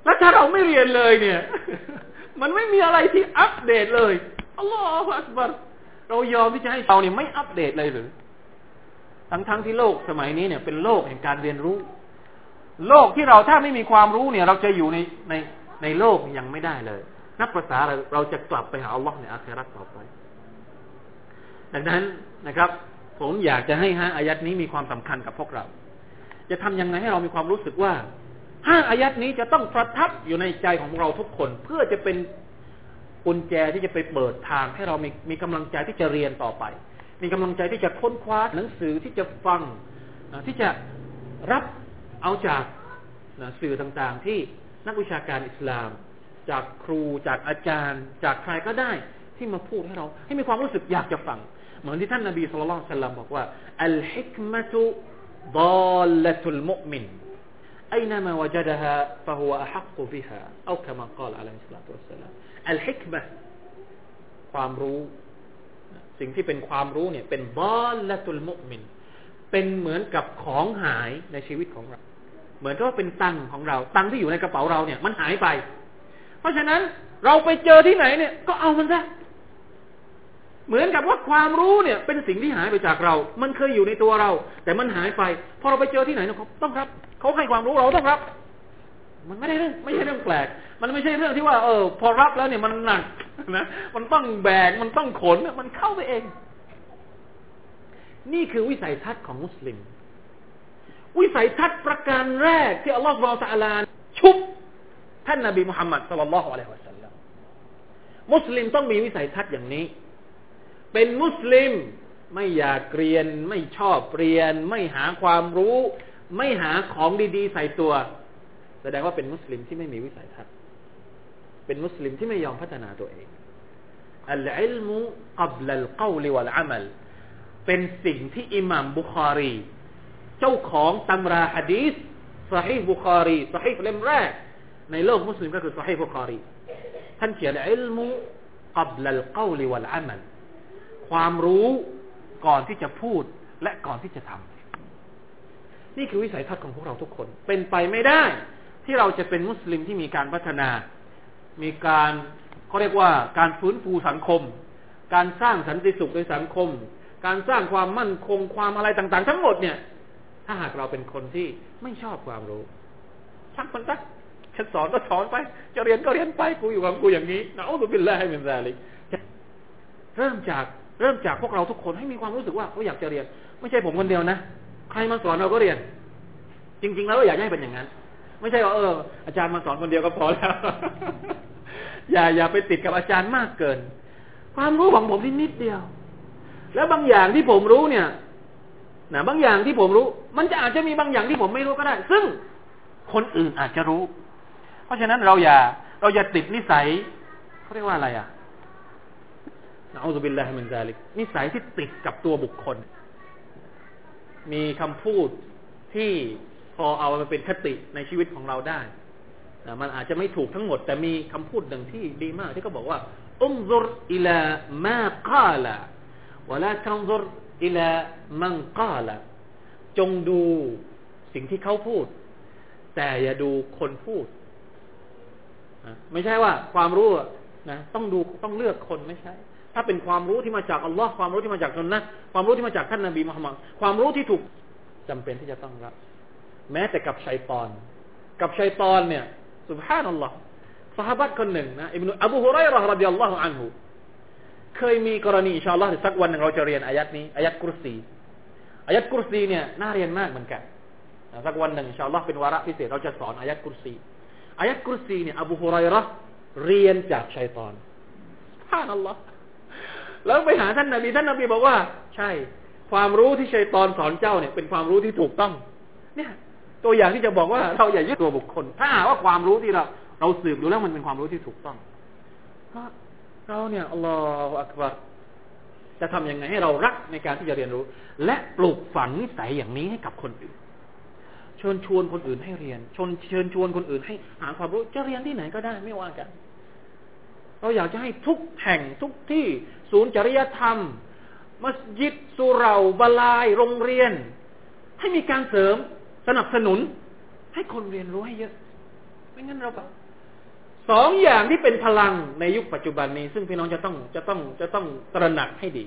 แล้วถ้าเราไม่เรียนเลยเนี่ย มันไม่มีอะไรที่อัปเดตเลยอัลลอฮฺอักบัรเรายอมที่จะให้เราเนี่ยไม่อัปเดตเลยหรือ ทั้งๆทที่โลกสมัยนี้เนี่ยเป็นโลกแห่งการเรียนรู้ โลกที่เราถ้าไม่มีความรู้เนี่ย เราจะอยู่ในในในโลกยังไม่ได้เลย นักภาษาเราเราจะกลับไปหาอัลลอฮ์ในอาคราต่อไป ดังนั้นนะครับ ผมอยากจะให้ฮะอายัดนี้มีความสำคัญกับพวกเรา จะทำยังไงให้เรามีความรู้สึกว่าห้าอายัดนี้จะต้องประทับอยู่ในใจของเราทุกคน เพื่อจะเป็นกุญแจที่จะไปเปิดทางให้เรามีมีกำลังใจที่จะเรียนต่อไป มีกำลังใจที่จะค้นคว้าหนังสือที่จะฟังที่จะรับเอาจากสื่อต่างๆ ที่นักวิชาการอิสลาม จากครูจากอาจารย์ จากใครก็ได้ที่มาพูดให้เรา ให้มีความรู้สึกอยากจะฟัง เหมือนที่ท่านนาบีสุลต่านสัลลัมบอกว่าอัลฮิกมะตุดอลละตุลมุมิน أينما وجدها فهو أحق بها أو كما قال عليه الصلاة والسلام อัลฮิกมะความรู้ สิ่งที่เป็นความรู้เนี่ย เป็นบอลละตุลมุมิน เป็นเหมือนกับของหายในชีวิตของเรา เหมือนกับว่าเป็นตังของเรา ตังที่อยู่ในกระเป๋าเราเนี่ย มันหายไป เพราะฉะนั้นเราไปเจอที่ไหนเนี่ย ก็เอามันซะ เหมือนกับว่าความรู้เนี่ย เป็นสิ่งที่หายไปจากเรา มันเคยอยู่ในตัวเรา แต่มันหายไป พอเราไปเจอที่ไหนเนี่ยต้องรับ เขาให้ความรู้เราต้องรับ มันไม่ได้เรื่องไม่ใช่เรื่องแปลก มันไม่ใช่เรื่องที่ว่า เออ พอรับแล้วเนี่ยมันหนักนะ มันต้องแบก มันต้องขน มันเข้าไปเอง นี่คือวิสัยทัศน์ของมุสลิม วิสัยทัศน์ประการแรกที่อัลลอฮฺบอตะลาชุบท่านนาบีมุฮัมมัดสุลลัลลอฮุอะลัยฮิวะสัลลัม มุสลิมต้องมีวิสัยทัศน์อย่างนี้ เป็นมุสลิม ไม่อยากเรียน ไม่ชอบเรียน ไม่หาความรู้ ไม่หาของดีๆ ใส่ตัว แสดงว่าเป็นมุสลิมที่ไม่มีวิสัยทัศน์เป็นมุสลิมที่ไม่ยอมพัฒนาตัวเองอัลอิลมุกับลัลกาวลิวัลอามัลเป็นสิ่งที่อิหม่ามบุคารี เจ้าของตำราฮะดีษสฮีบุคารีสฮีเล่มแรก ในโลกมุสลิมก็คือสฮีบุคารี ท่านเขียนอิลมุกับลัลกาวลิวัลอามัล ความรู้ก่อนที่จะพูดและก่อนที่จะทำนี่คือวิสัยทัศน์ของพวกเราทุกคน เป็นไปไม่ได้ ที่เราจะเป็นมุสลิมที่มีการพัฒนา มีการเขาเรียกว่าการฟื้นฟูสังคม การสร้างสันติสุขในสังคม การสร้างความมั่นคงความอะไรต่างๆ ทั้งหมดเนี่ย ถ้าหากเราเป็นคนที่ไม่ชอบความรู้ชักมันสักฉันสอนก็สอนไป จะเรียนก็เรียนไปกูอยู่กับกูอย่างนี้นะأعوذ بالله من ذلك เริ่มจาก เริ่มจากพวกเราทุกคนให้มีความรู้สึกว่าเขาอยากจะเรียน ไม่ใช่ผมคนเดียวนะใครมาสอนเราก็เรียน จริง ๆ แล้วอยากให้เป็นอย่างนั้น ไม่ใช่ว่าเออ อาจารย์มาสอนคนเดียวก็พอแล้ว อย่าอย่าไปติดกับอาจารย์มากเกิน ความรู้ของผมนี่นิดเดียว แล้วบางอย่างที่ผมรู้เนี่ยนะบางอย่างที่ผมรู้ มันจะอาจจะมีบางอย่างที่ผมไม่รู้ก็ได้ ซึ่งคนอื่นอาจจะรู้ เพราะฉะนั้นเราอย่า เราอย่าติดนิสัยเขาเรียกว่าอะไรอะ นะอุบิลลาฮิมินซาลิกนิสัยที่ติดกับตัวบุคคล มีคำพูดที่พอเอามาเป็นคติในชีวิตของเราได้นะมันอาจจะไม่ถูกทั้งหมด แต่มีคำพูดหนึ่งที่ดีมาก ที่เขาบอกว่าอุมซุรอิลามาคาละวะลาตันซุรอิลามันกาละจงดูสิ่งที่เขาพูด แต่อย่าดูคนพูดไม่ใช่ว่าความรู้นะต้องดูต้องเลือกคนไม่ใช่ ถ้าเป็นความรู้ที่มาจากอัลลอฮ์ความรู้ที่มาจากสุนนะความรู้ที่มาจากท่านนบีมุฮัมมัดความรู้ที่ถูกจำเป็นที่จะต้องรับ แม้แต่กับชัยตอน กับชัยตอนเนี่ยสุบฮานัลลอฮ์สหบัตคนหนึ่งนะอิบนุอบูฮุไรรห์รดิยัลลอฮุอันฮุเคยมีกรณีอินชาอัลลอฮ์สักวันหนึ่งเราจะเรียนอายัดนี้อายัดกุรซีอายัดกุรซีเนี่ยน่าเรียนมากเหมือนกันสักวันหนึ่งอินชาอัลลอฮ์เป็นวาระพิเศษเราจะสอนอายัดกุรซีอายัดกุรซีเนี่ยอบูฮุไรรห์เรียนจากชัยตอนฮานัลลอฮ์ แล้วไปหาท่านนาบีท่านนาบีบอกว่า ใช่ ความรู้ที่ชัยตอนสอนเจ้าเนี่ยเป็นความรู้ที่ถูกต้อง เนี่ย ตัวอย่างที่จะบอกว่าเราอย่ายึดตัวบุคคล ถ้าหาว่าความรู้ที่เราเราสืบดูแล้วมันเป็นความรู้ที่ถูกต้องก็เราเนี่ยอัลลอฮฺอักบารจะทำยังไงให้เรารักในการที่จะเรียนรู้ และปลูกฝังนิสัยอย่างนี้ให้กับคนอื่นเชิญชวนคนอื่นให้เรียนชนเชิญชวนคนอื่นให้หาความรู้จะเรียนที่ไหนก็ได้ไม่ว่ากัน เราอยากจะให้ทุกแห่งทุกที่ ศูนย์จริยธรรม มัสยิดสุเราบาลายโรงเรียน ให้มีการเสริมสนับสนุน ให้คนเรียนรู้ให้เยอะ ไม่งั้นเราก็สองอย่างที่เป็นพลังในยุคปัจจุบันนี้ ซึ่งพี่น้องจะต้องจะต้องจะต้องตระหนักให้ดี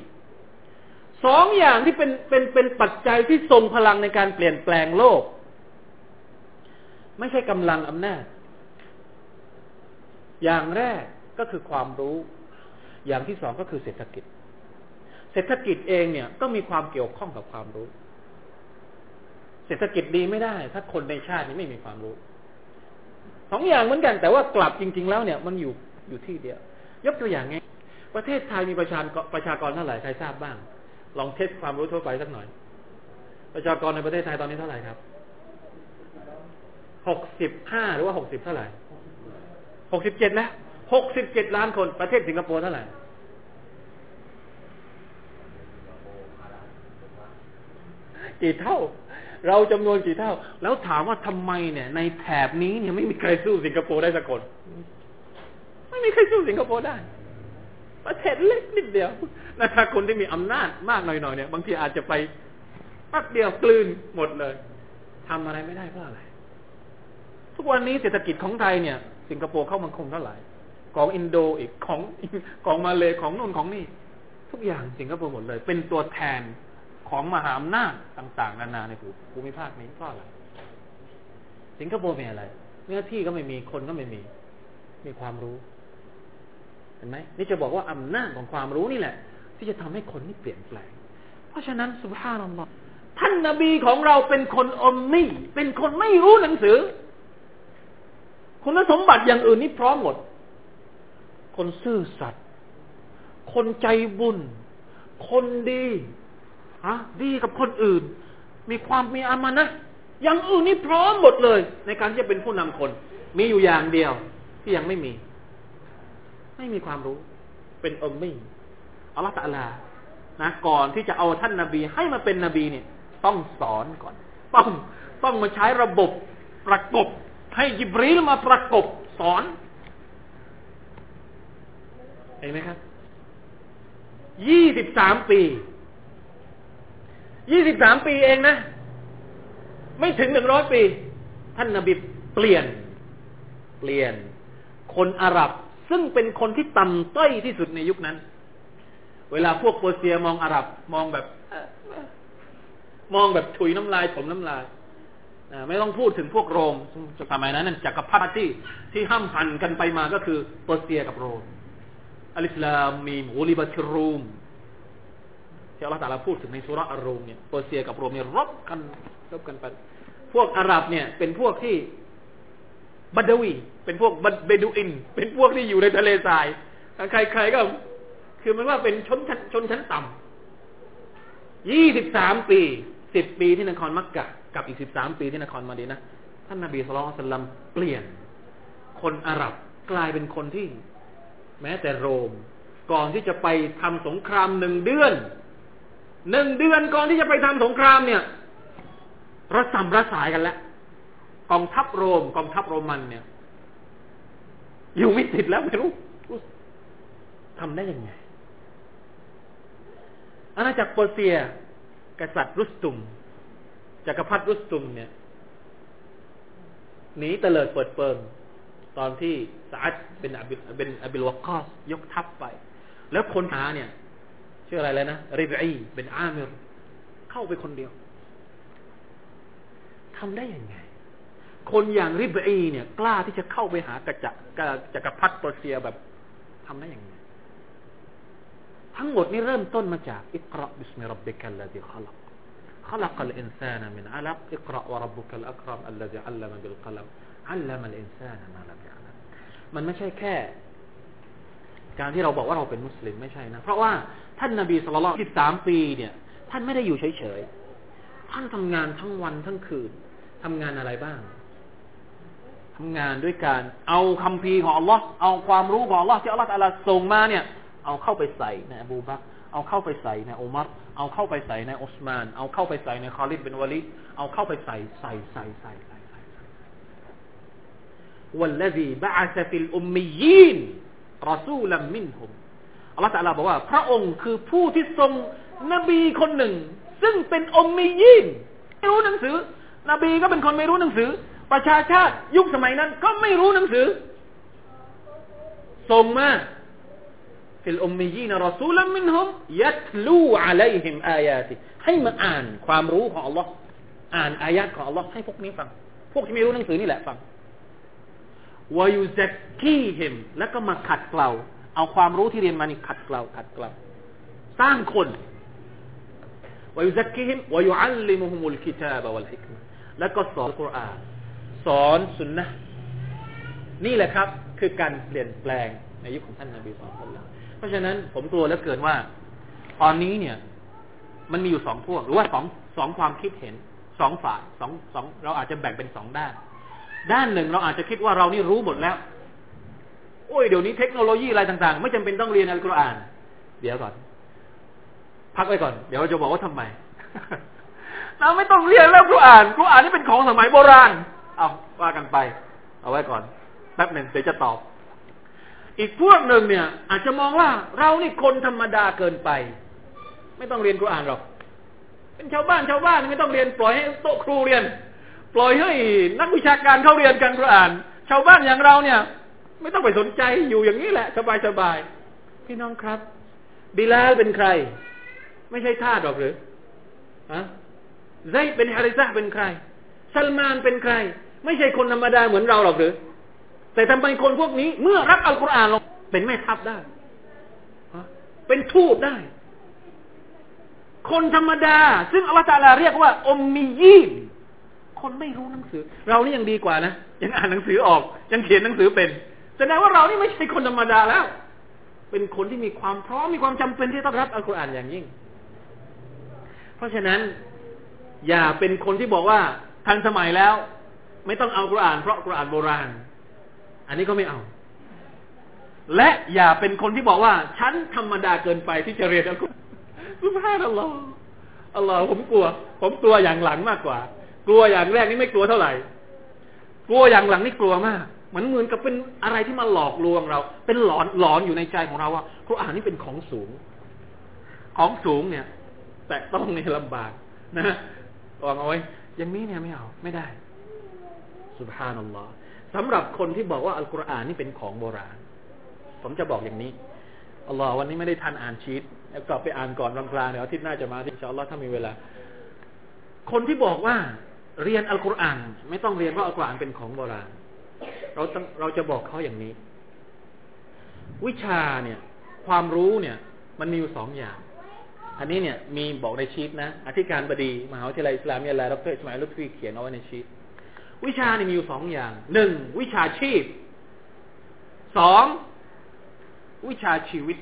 สองอย่างที่เป็นเป็นเป็นปัจจัยที่ทรงพลังในการเปลี่ยนแปลงโลก ไม่ใช่กำลังอำนาจ อย่างแรกก็คือความรู้ อย่างที่สองก็คือเศรษฐกิจ เศรษฐกิจเองเนี่ยก็มีความเกี่ยวข้องกับความรู้ เศรษฐกิจดีไม่ได้ ถ้าคนในชาตินี้ไม่มีความรู้สองอย่างเหมือนกัน แต่ว่ากลับจริง ๆ แล้วเนี่ยมันอยู่อยู่ที่เดียวยกตัวอย่างไงประเทศไทยมีประชากรประชากรเท่าไหร่ใครทราบบ้าง ลองเทสความรู้ทั่วไปสักหน่อย ประชากรในประเทศไทยตอนนี้เท่าไหร่ครับหกสิบห้าหรือว่าหกสิบเท่าไหร่หกสิบเจ็ดแล้ว หกสิบเจ็ดล้านคนประเทศสิงคโปร์เท่าไหร่กี่เท่า เราจำนวนกี่เท่า แล้วถามว่าทำไมเนี่ย ในแถบนี้เนี่ยไม่มีใครสู้สิงคโปร์ได้สักคน ไม่มีใครสู้สิงคโปร์ได้ ประเทศเล็กนิดเดียวนะถ้าคนที่มีอำนาจมากหน่อยๆเนี่ย บางทีอาจจะไปปักเดียวกลืนหมดเลยทำอะไรไม่ได้เพราะอะไร ทุกวันนี้เศรษฐกิจของไทยเนี่ย สิงคโปร์เข้ามาคงเท่าไหร่ ของอินโดอีกของของมาเลยของนู่นของนี่ ทุกอย่างสิงคโปร์หมดเลย เป็นตัวแทนของมหาอำนาจต่าง ๆ นานาในภูมิภาคนี้ก็อะไรสิงคโปร์เป็นอะไรเนื้อที่ก็ไม่มีคนก็ไม่มี มีความรู้ เห็นไหมนี่จะบอกว่าอำนาจของความรู้นี่แหละ ที่จะทำให้คนนี่เปลี่ยนแปลง เพราะฉะนั้นสุภาพนัลลอฮท่านนาบีของเราเป็นคนอมนี่เป็นคนไม่รู้หนังสือ คุณสมบัติอย่างอื่นนี่พร้อมหมด คนซื่อสัตย์คนใจบุญ คนดีฮะดีกับคนอื่น มีความมีอามานะอย่างอื่นนี่พร้อมหมดเลย ในการที่จะเป็นผู้นำคน มีอยู่อย่างเดียว ที่ยังไม่มี ไม่มีความรู้ เป็นอมมี่อัลลอฮฺตะลานะก่อนที่จะเอาท่านนาบี ให้มาเป็นนบีเนี่ย ต้องสอนก่อน ต้องต้องมาใช้ระบบประกบ ให้ยิบรีลมาประกบสอน ห็นไหมครับยี่สิบสามปียี่สิบสามปีเองนะ ไม่ถึงหนึ่งร้อยปี ท่านนาบีเปลี่ยน เปลี่ยน คนอาหรับซึ่งเป็นคนที่ต่ำต้อยที่สุดในยุคนั้น เวลาพวกเปอร์เซียมองอาหรับ มองแบบมองแบบถุยน้ำลายถ่มน้ำลายไม่ต้องพูดถึงพวกโรมสมัยนั้นจักรพรรดิที่ที่ห้ำหั่นกันไปมาก็คือเปอร์เซียกับโรม الم غلبت الرومที่อัลลอฮฺตาลาพูดถึงในสุราอัลรูมเนี่ยเปอร์เซียกับโรมเนี่ยรบกันรบกันไปพวกอาหรับเนี่ยเป็นพวกที่บัดวี เป็นพวกเบดูอิน เป็นพวกที่อยู่ในทะเลทราย ใครๆก็ คือมันว่าเป็นชนชั้นชนชั้นต่ำยี่สิบสามปีสิบปีที่นครมักกะ กับอีกสิบสามปีที่นครมาดีนะท่านนาบีสุลต่านเปลี่ยน คนอาหรับกลายเป็นคนที่ แม้แต่โรม ก่อนที่จะไปทำสงครามหนึ่งเดือนหนึ่งเดือนก่อนที่จะไปทำสงครามเนี่ยระสำระสายกันแล้วกองทัพโรมกองทัพโรมันเนี่ย อยู่ไม่ติดแล้วไม่รู้ทำได้ยังไงอาณาจักรเปอร์เซีย กษัตริย์รุสตุมจักรพรรดิรุสตุมเนี่ยหนีเตลิดเปิดเปิง ตอนที่สาดเป็นอบิเป็นอบิลวกอสยกทัพไป แล้วคนหาเนี่ยชื่ออะไรแล้วนะริบีเป็นอาเมรเข้าไปคนเดียว ทำได้ยังไง คนอย่างริบีเนี่ย กล้าที่จะเข้าไปหากระจักจักรพรรดิเปอร์เซียแบบ ทำได้ยังไง ทั้งหมดนี้เริ่มต้นมาจากอิกราบิสมิรับบิกัลลดีขลัก خلق الإنسان من علق اقرأ وربك الأكرم الذي علم بالقلم อัลลอมันอินซานมาลาบิอัลมันไม่ใช่แค่ การที่เราบอกว่าเราเป็นมุสลิมไม่ใช่นะ เพราะว่าท่านนาบีสุลต่านสิบสามปีเนี่ย ท่านไม่ได้อยู่เฉยๆ ท่านทำงานทั้งวันทั้งคืน ทำงานอะไรบ้าง ทำงานด้วยการ เอาคำพีของอัลลอฮ์เอาความรู้ของอัลลอฮ์ที่อัลลอฮ์อัลลส่งมาเนี่ย เอาเข้าไปใส่ในอบูบักเอาเข้าไปใส่ในอุมัรเอาเข้าไปใส่ในอุสมาน เอาเข้าไปใส่ในคอลิดเป็นวาลิดเอาเข้าไปใส่ใส่ใส่ใส่ والذي بعث في الأميين رسولا منهم อัลลอฮฺตะลาบอกว่า พระองค์คือผู้ที่ทรงนบีคนหนึ่ง ซึ่งเป็นอมมียีนไม่รู้หนังสือ นบีก็เป็นคนไม่รู้หนังสือ ประชาชาติยุคสมัยนั้น ก็ไม่รู้หนังสือส่งมาฟิลอุมมียีนรอซูลมินฮุมยัตลูอะลัยฮิมอายาติให้มาอ่านความรู้ของอัลลอฮ์อ่านอายาตของอัลลอฮ์ให้พวกนี้ฟัง พวกที่ไม่รู้หนังสือนี่แหละฟัง ويزكيهم แล้วก็มาขัดเกลาเอาความรู้ที่เรียนมานี่ขัดเกลาขัดเกลาสร้างคน ويزكيهم ويعلمهم الكتاب والحكمة แล้วก็สอนกุรอานสอนสุนนะนี่แหละครับ คือการเปลี่ยนแปลงในยุคของท่านนบีสุลต่านเพราะฉะนั้นผมกลัวแล้วเกินว่า ตอนนี้เนี่ย มันมีอยู่สองพวก หรือว่าสองสองความคิดเห็นสองฝ่ายสองสองเราอาจจะแบ่งเป็นสองด้าน ด้านหนึ่งเราอาจจะคิดว่าเรานี่รู้หมดแล้ว โอ้ยเดี๋ยวนี้เทคโนโลยีอะไรต่างๆ ไม่จำเป็นต้องเรียนอัลกุรอาน เดี๋ยวก่อน พักไว้ก่อน เดี๋ยวเราจะบอกว่าทำไม เราไม่ต้องเรียนแล้วกุรอานกุรอานนี่เป็นของสมัยโบราณ เอาว่ากันไป เอาไว้ก่อนแป๊บหนึ่งเดี๋ยวจะตอบ อีกพวกหนึ่งเนี่ย อาจจะมองว่าเรานี่คนธรรมดาเกินไป ไม่ต้องเรียนกุรอานหรอกเป็นชาวบ้านชาวบ้านไม่ต้องเรียนปล่อยให้โต๊ะครูเรียน ปล่อยให้นักวิชาการเขาเรียนกันกุรอาน ชาวบ้านอย่างเราเนี่ย ไม่ต้องไปสนใจอยู่อย่างนี้แหละ สบายสบายพี่น้องครับ บิลาลเป็นใคร ไม่ใช่ทาสหรอกหรือฮะไซเป็นฮาริซะเป็นใครซัลมานเป็นใคร ไม่ใช่คนธรรมดาเหมือนเราหรอกหรือ แต่ทำไมคนพวกนี้ เมื่อรับอัลกุรอานลงเป็นแม่ทัพได้เป็นทูตได้ คนธรรมดา ซึ่งอัลลอฮฺตาลาเรียกว่าอมมียีน คนไม่รู้หนังสือ เรานี่ยังดีกว่านะยังอ่านหนังสือออก ยังเขียนหนังสือเป็นแสดงว่าเรานี่ไม่ใช่คนธรรมดาแล้ว เป็นคนที่มีความพร้อมมีความจำเป็นที่ต้องรับอัลกุรอานอย่างยิ่ง เพราะฉะนั้น อย่าเป็นคนที่บอกว่าทันสมัยแล้ว ไม่ต้องเอากุรอาน เพราะกุรอานโบราณ อันนี้ก็ไม่เอา และอย่าเป็นคนที่บอกว่า ฉันธรรมดาเกินไปที่จะเรียนอัลกุรอานสุภาพอัลลอฮ์อัลลอฮ์ผมกลัว ผมกลัวอย่างหลังมากกว่า กลัวอย่างแรกนี่ไม่กลัวเท่าไหร่ กลัวอย่างหลังนี่กลัวมาก เหมือนเหมือนกับเป็นอะไรที่มาหลอกลวงเรา เป็นหลอนหลอนอยู่ในใจของเราว่ากุรอานนี่เป็นของสูง ของสูงเนี่ย แต่ต้องในลำบากนะวางเอาไว้อย่างนี้เนี่ยไม่เอาไม่ได้สุบฮานัลลอฮ์สำหรับคนที่บอกว่าอัลกุรอานนี่เป็นของโบราณ ผมจะบอกอย่างนี้อัลลอฮ์วันนี้ไม่ได้ทันอ่านชีตแล้วกลับไปอ่านก่อนวันพลาเดี๋ยวอาทิตย์หน้าจะมาที่ชาอัลลอฮ์ถ้ามีเวลา คนที่บอกว่า เรียนอัลกุรอานไม่ต้องเรียนเพราอัลกุรอานเป็นของโบราณ เราต้องเราจะบอกเขาอย่างนี้ วิชาเนี่ย ความรู้เนี่ย มันมีอยู่สองอย่าง อันนี้เนี่ยมีบอกในชีตนะอธิการบดีมหาวิทยาลัยอิสลามเนี่ยแหละดรอิสมาอิลุตฟีเขียนเอาไว้ในชีตวิชานี่มีอยู่สองอย่างหนึ่งวิชาชีพสองวิชาชีวิต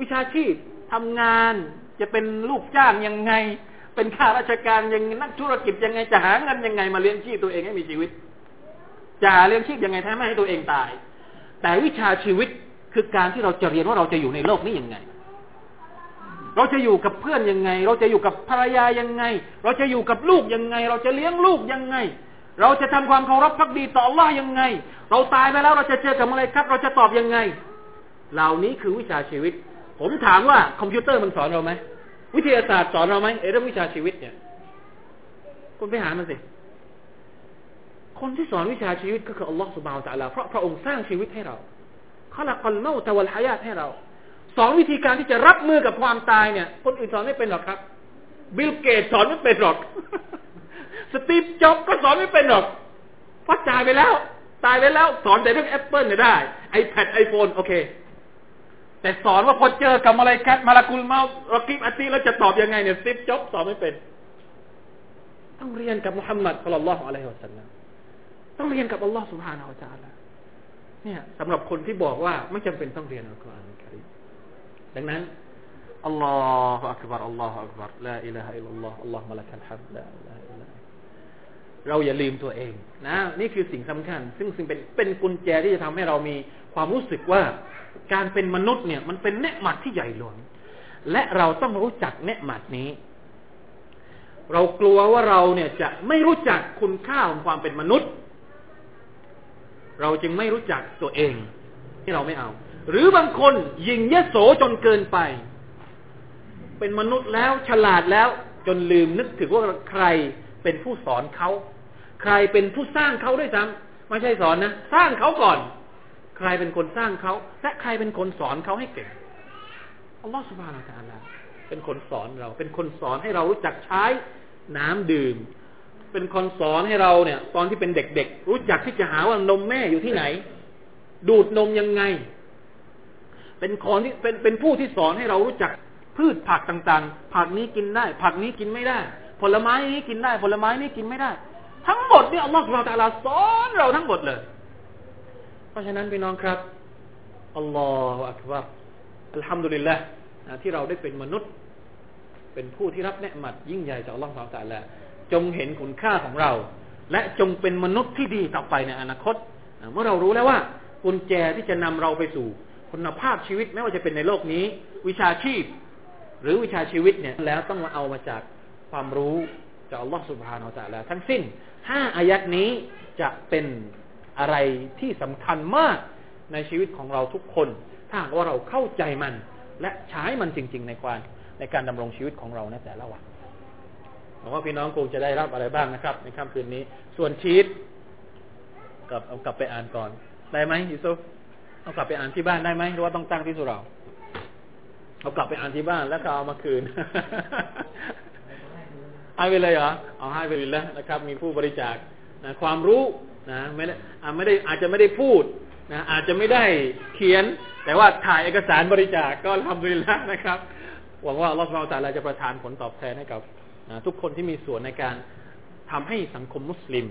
วิชาชีพทำงานจะเป็นลูกจ้างยังไง เป็นข้าราชการยังนักธุรกิจยังไงจะหาเงินยังไงมาเลี้ยงชีพตัวเองให้มีชีวิต จะหาเลี้ยงชีพยังไงแท้ไม่ให้ตัวเองตาย แต่วิชาชีวิตคือการที่เราจะเรียนว่าเราจะอยู่ในโลกนี้ยังไง เราจะอยู่กับเพื่อนยังไง เราจะอยู่กับภรรยายังไง เราจะอยู่กับลูกยังไง เราจะเลี้ยงลูกยังไง เราจะทำความเคารพพักดีต่อ Allah ยังไง เราตายไปแล้วเราจะเจอกับอะไรครับ เราจะตอบยังไง เหล่านี้คือวิชาชีวิต ผมถามว่าคอมพิวเตอร์มันสอนเราไหม วิทยาศาสตร์สอนเราไหมเรื่องวิชาชีวิตเนี่ย คุณไปหามันสิ คนที่สอนวิชาชีวิตก็คืออัลลอฮฺ سبحانه وتعالى เพราะพระองค์สร้างชีวิตให้เราخلق الموت والحياة ให้เรา สอนวิธีการที่จะรับมือกับความตายเนี่ย คนอื่นสอนไม่เป็นหรอกครับ Bill Gates สอนไม่เป็นหรอก Steve Jobs ก็สอนไม่เป็นหรอกเพราะตายไปแล้ว ตายไปแล้ว สอนแต่เรื่องแอปเปิลเนี่ยได้ iPad iPhone โอเค แต่สอนว่าพอเจอกับมาลายกัดมาลากุลเมาเรากิบอตีแล้วจะตอบยังไงเนี่ย Steve Jobs สอนไม่เป็น ต้องเรียนกับมุฮัมมัด صلى الله عليه وسلم ต้องเรียนกับอัลลอฮ์ سبحانه وتعالى เนี่ยสำหรับคนที่บอกว่าไม่จำเป็นต้องเรียนอัลกุรอานคริมดังนั้นอัลลอฮฺอักบารอัลลอฮฺอักบารลาอิลาฮะอิลลัลลอฮฺอัลลอฮฺมะลักัลฮัมดลาอิลาฮะอิลลัล เราอย่าลืมตัวเองนะนี่คือสิ่งสำคัญ ซึ่งซึ่งเป็นเป็นกุญแจที่จะทำให้เรามีความรู้สึกว่าการเป็นมนุษย์เนี่ย มันเป็นเนหมัดที่ใหญ่หลวงและเราต้องรู้จักเนหมัดนี้ เรากลัวว่าเราเนี่ยจะไม่รู้จักคุณค่าของความเป็นมนุษย์ เราจึงไม่รู้จักตัวเอง ที่เราไม่เอา หรือบางคนยิงยโสจนเกินไป เป็นมนุษย์แล้วฉลาดแล้วจนลืมนึกถึงว่าใครเป็นผู้สอนเขา ใครเป็นผู้สร้างเขาด้วยซ้ำไม่ใช่สอนนะสร้างเขาก่อน ใครเป็นคนสร้างเขาและใครเป็นคนสอนเขาให้เก่งอัลลอฮฺสุบฮานาอัลลอฮเป็นคนสอนเรา เป็นคนสอนให้เรารู้จักใช้น้ำดื่ม เป็นคนสอนให้เราเนี่ย ตอนที่เป็นเด็กๆ รู้จักที่จะหาว่านมแม่อยู่ที่ไหน ดูดนมยังไง เป็นคนที่เป็นเป็นผู้ที่สอนให้เรารู้จักพืชผักต่างๆ ผักนี้กินได้ ผักนี้กินไม่ได้ ผลไม้นี้กินได้ ผลไม้นี้กินไม่ได้ ทั้งหมดเนี่ยอัลลอฮฺสุบฮานาสอนเราทั้งหมดเลย เพราะฉะนั้นพี่น้องครับอัลลอฮฺอักบารอัลฮัมดุลิลละที่เราได้เป็นมนุษย์ เป็นผู้ที่รับเนืหมัดยิ่งใหญ่จากอัลลอฮฺสุบฮานาละจงเห็นคุณค่าของเรา และจงเป็นมนุษย์ที่ดีต่อไปในอนาคต เมื่อเรารู้แล้วว่ากุญแจที่จะนำเราไปสู่คุณภาพชีวิตไม่ว่าจะเป็นในโลกนี้ วิชาชีพ หรือวิชาชีวิตเนี่ยแล้วต้องมาเอามาจากความรู้จากอัลลอฮฺสุบฮานาอัลลอฮทั้งสิ้น ห้าอายัดนี้จะเป็นอะไรที่สำคัญมากในชีวิตของเราทุกคน ถ้าหากว่าเราเข้าใจมัน และใช้มันจริง ๆ ในการในการดำรงชีวิตของเราในแต่ละวันหวังว่าพี่น้องคงจะได้รับอะไรบ้างนะครับ ในค่ำคืนนี้ ส่วนชีตกับเอากลับไปอ่านก่อน ได้ไหมยูซุฟเอากลับไปอ่านที่บ้านได้ไหมหรือว่าต้องตั้งที่สุเราเอากลับไปอ่านที่บ้านแล้วก็เอามาคืน ให้ไปเลยเหรอเอาให้ไปเลยแล้วนะครับ มีผู้บริจาคนะความรู้นะไม่ได้ไม่ได้อาจจะไม่ได้พูดนะอาจจะไม่ได้เขียน แต่ว่าถ่ายเอกสารบริจาคก็ทำดีแล้วนะครับ หวังว่าอัลลอฮฺ سبحانه وتعالى จะประทานผลตอบแทนให้กับนะทุกคนที่มีส่วนในการทำให้สังคมมุสลิม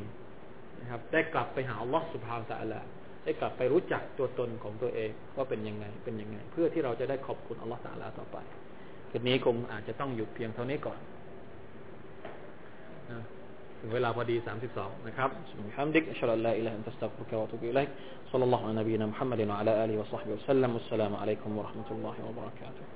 นะครับได้กลับไปหาอัลลอฮฺ سبحانه وتعالى ได้กลับไปรู้จักตัวตนของตัวเองว่าเป็นยังไงเป็นยังไง เพื่อที่เราจะได้ขอบคุณอัลลอฮฺ تعالى ต่อไปคืนนี้คงอาจจะต้องหยุดเพียงเท่านี้ก่อน ถึงเวลาพอดี 32 นะครับ وبحمدك أشهد أن لا إله إلا أنت أستغفرك وأتوب إليك صلى الله على نبينا محمد وعلى آله وصحبه وسلم والسلام عليكم ورحمة الله وبركاته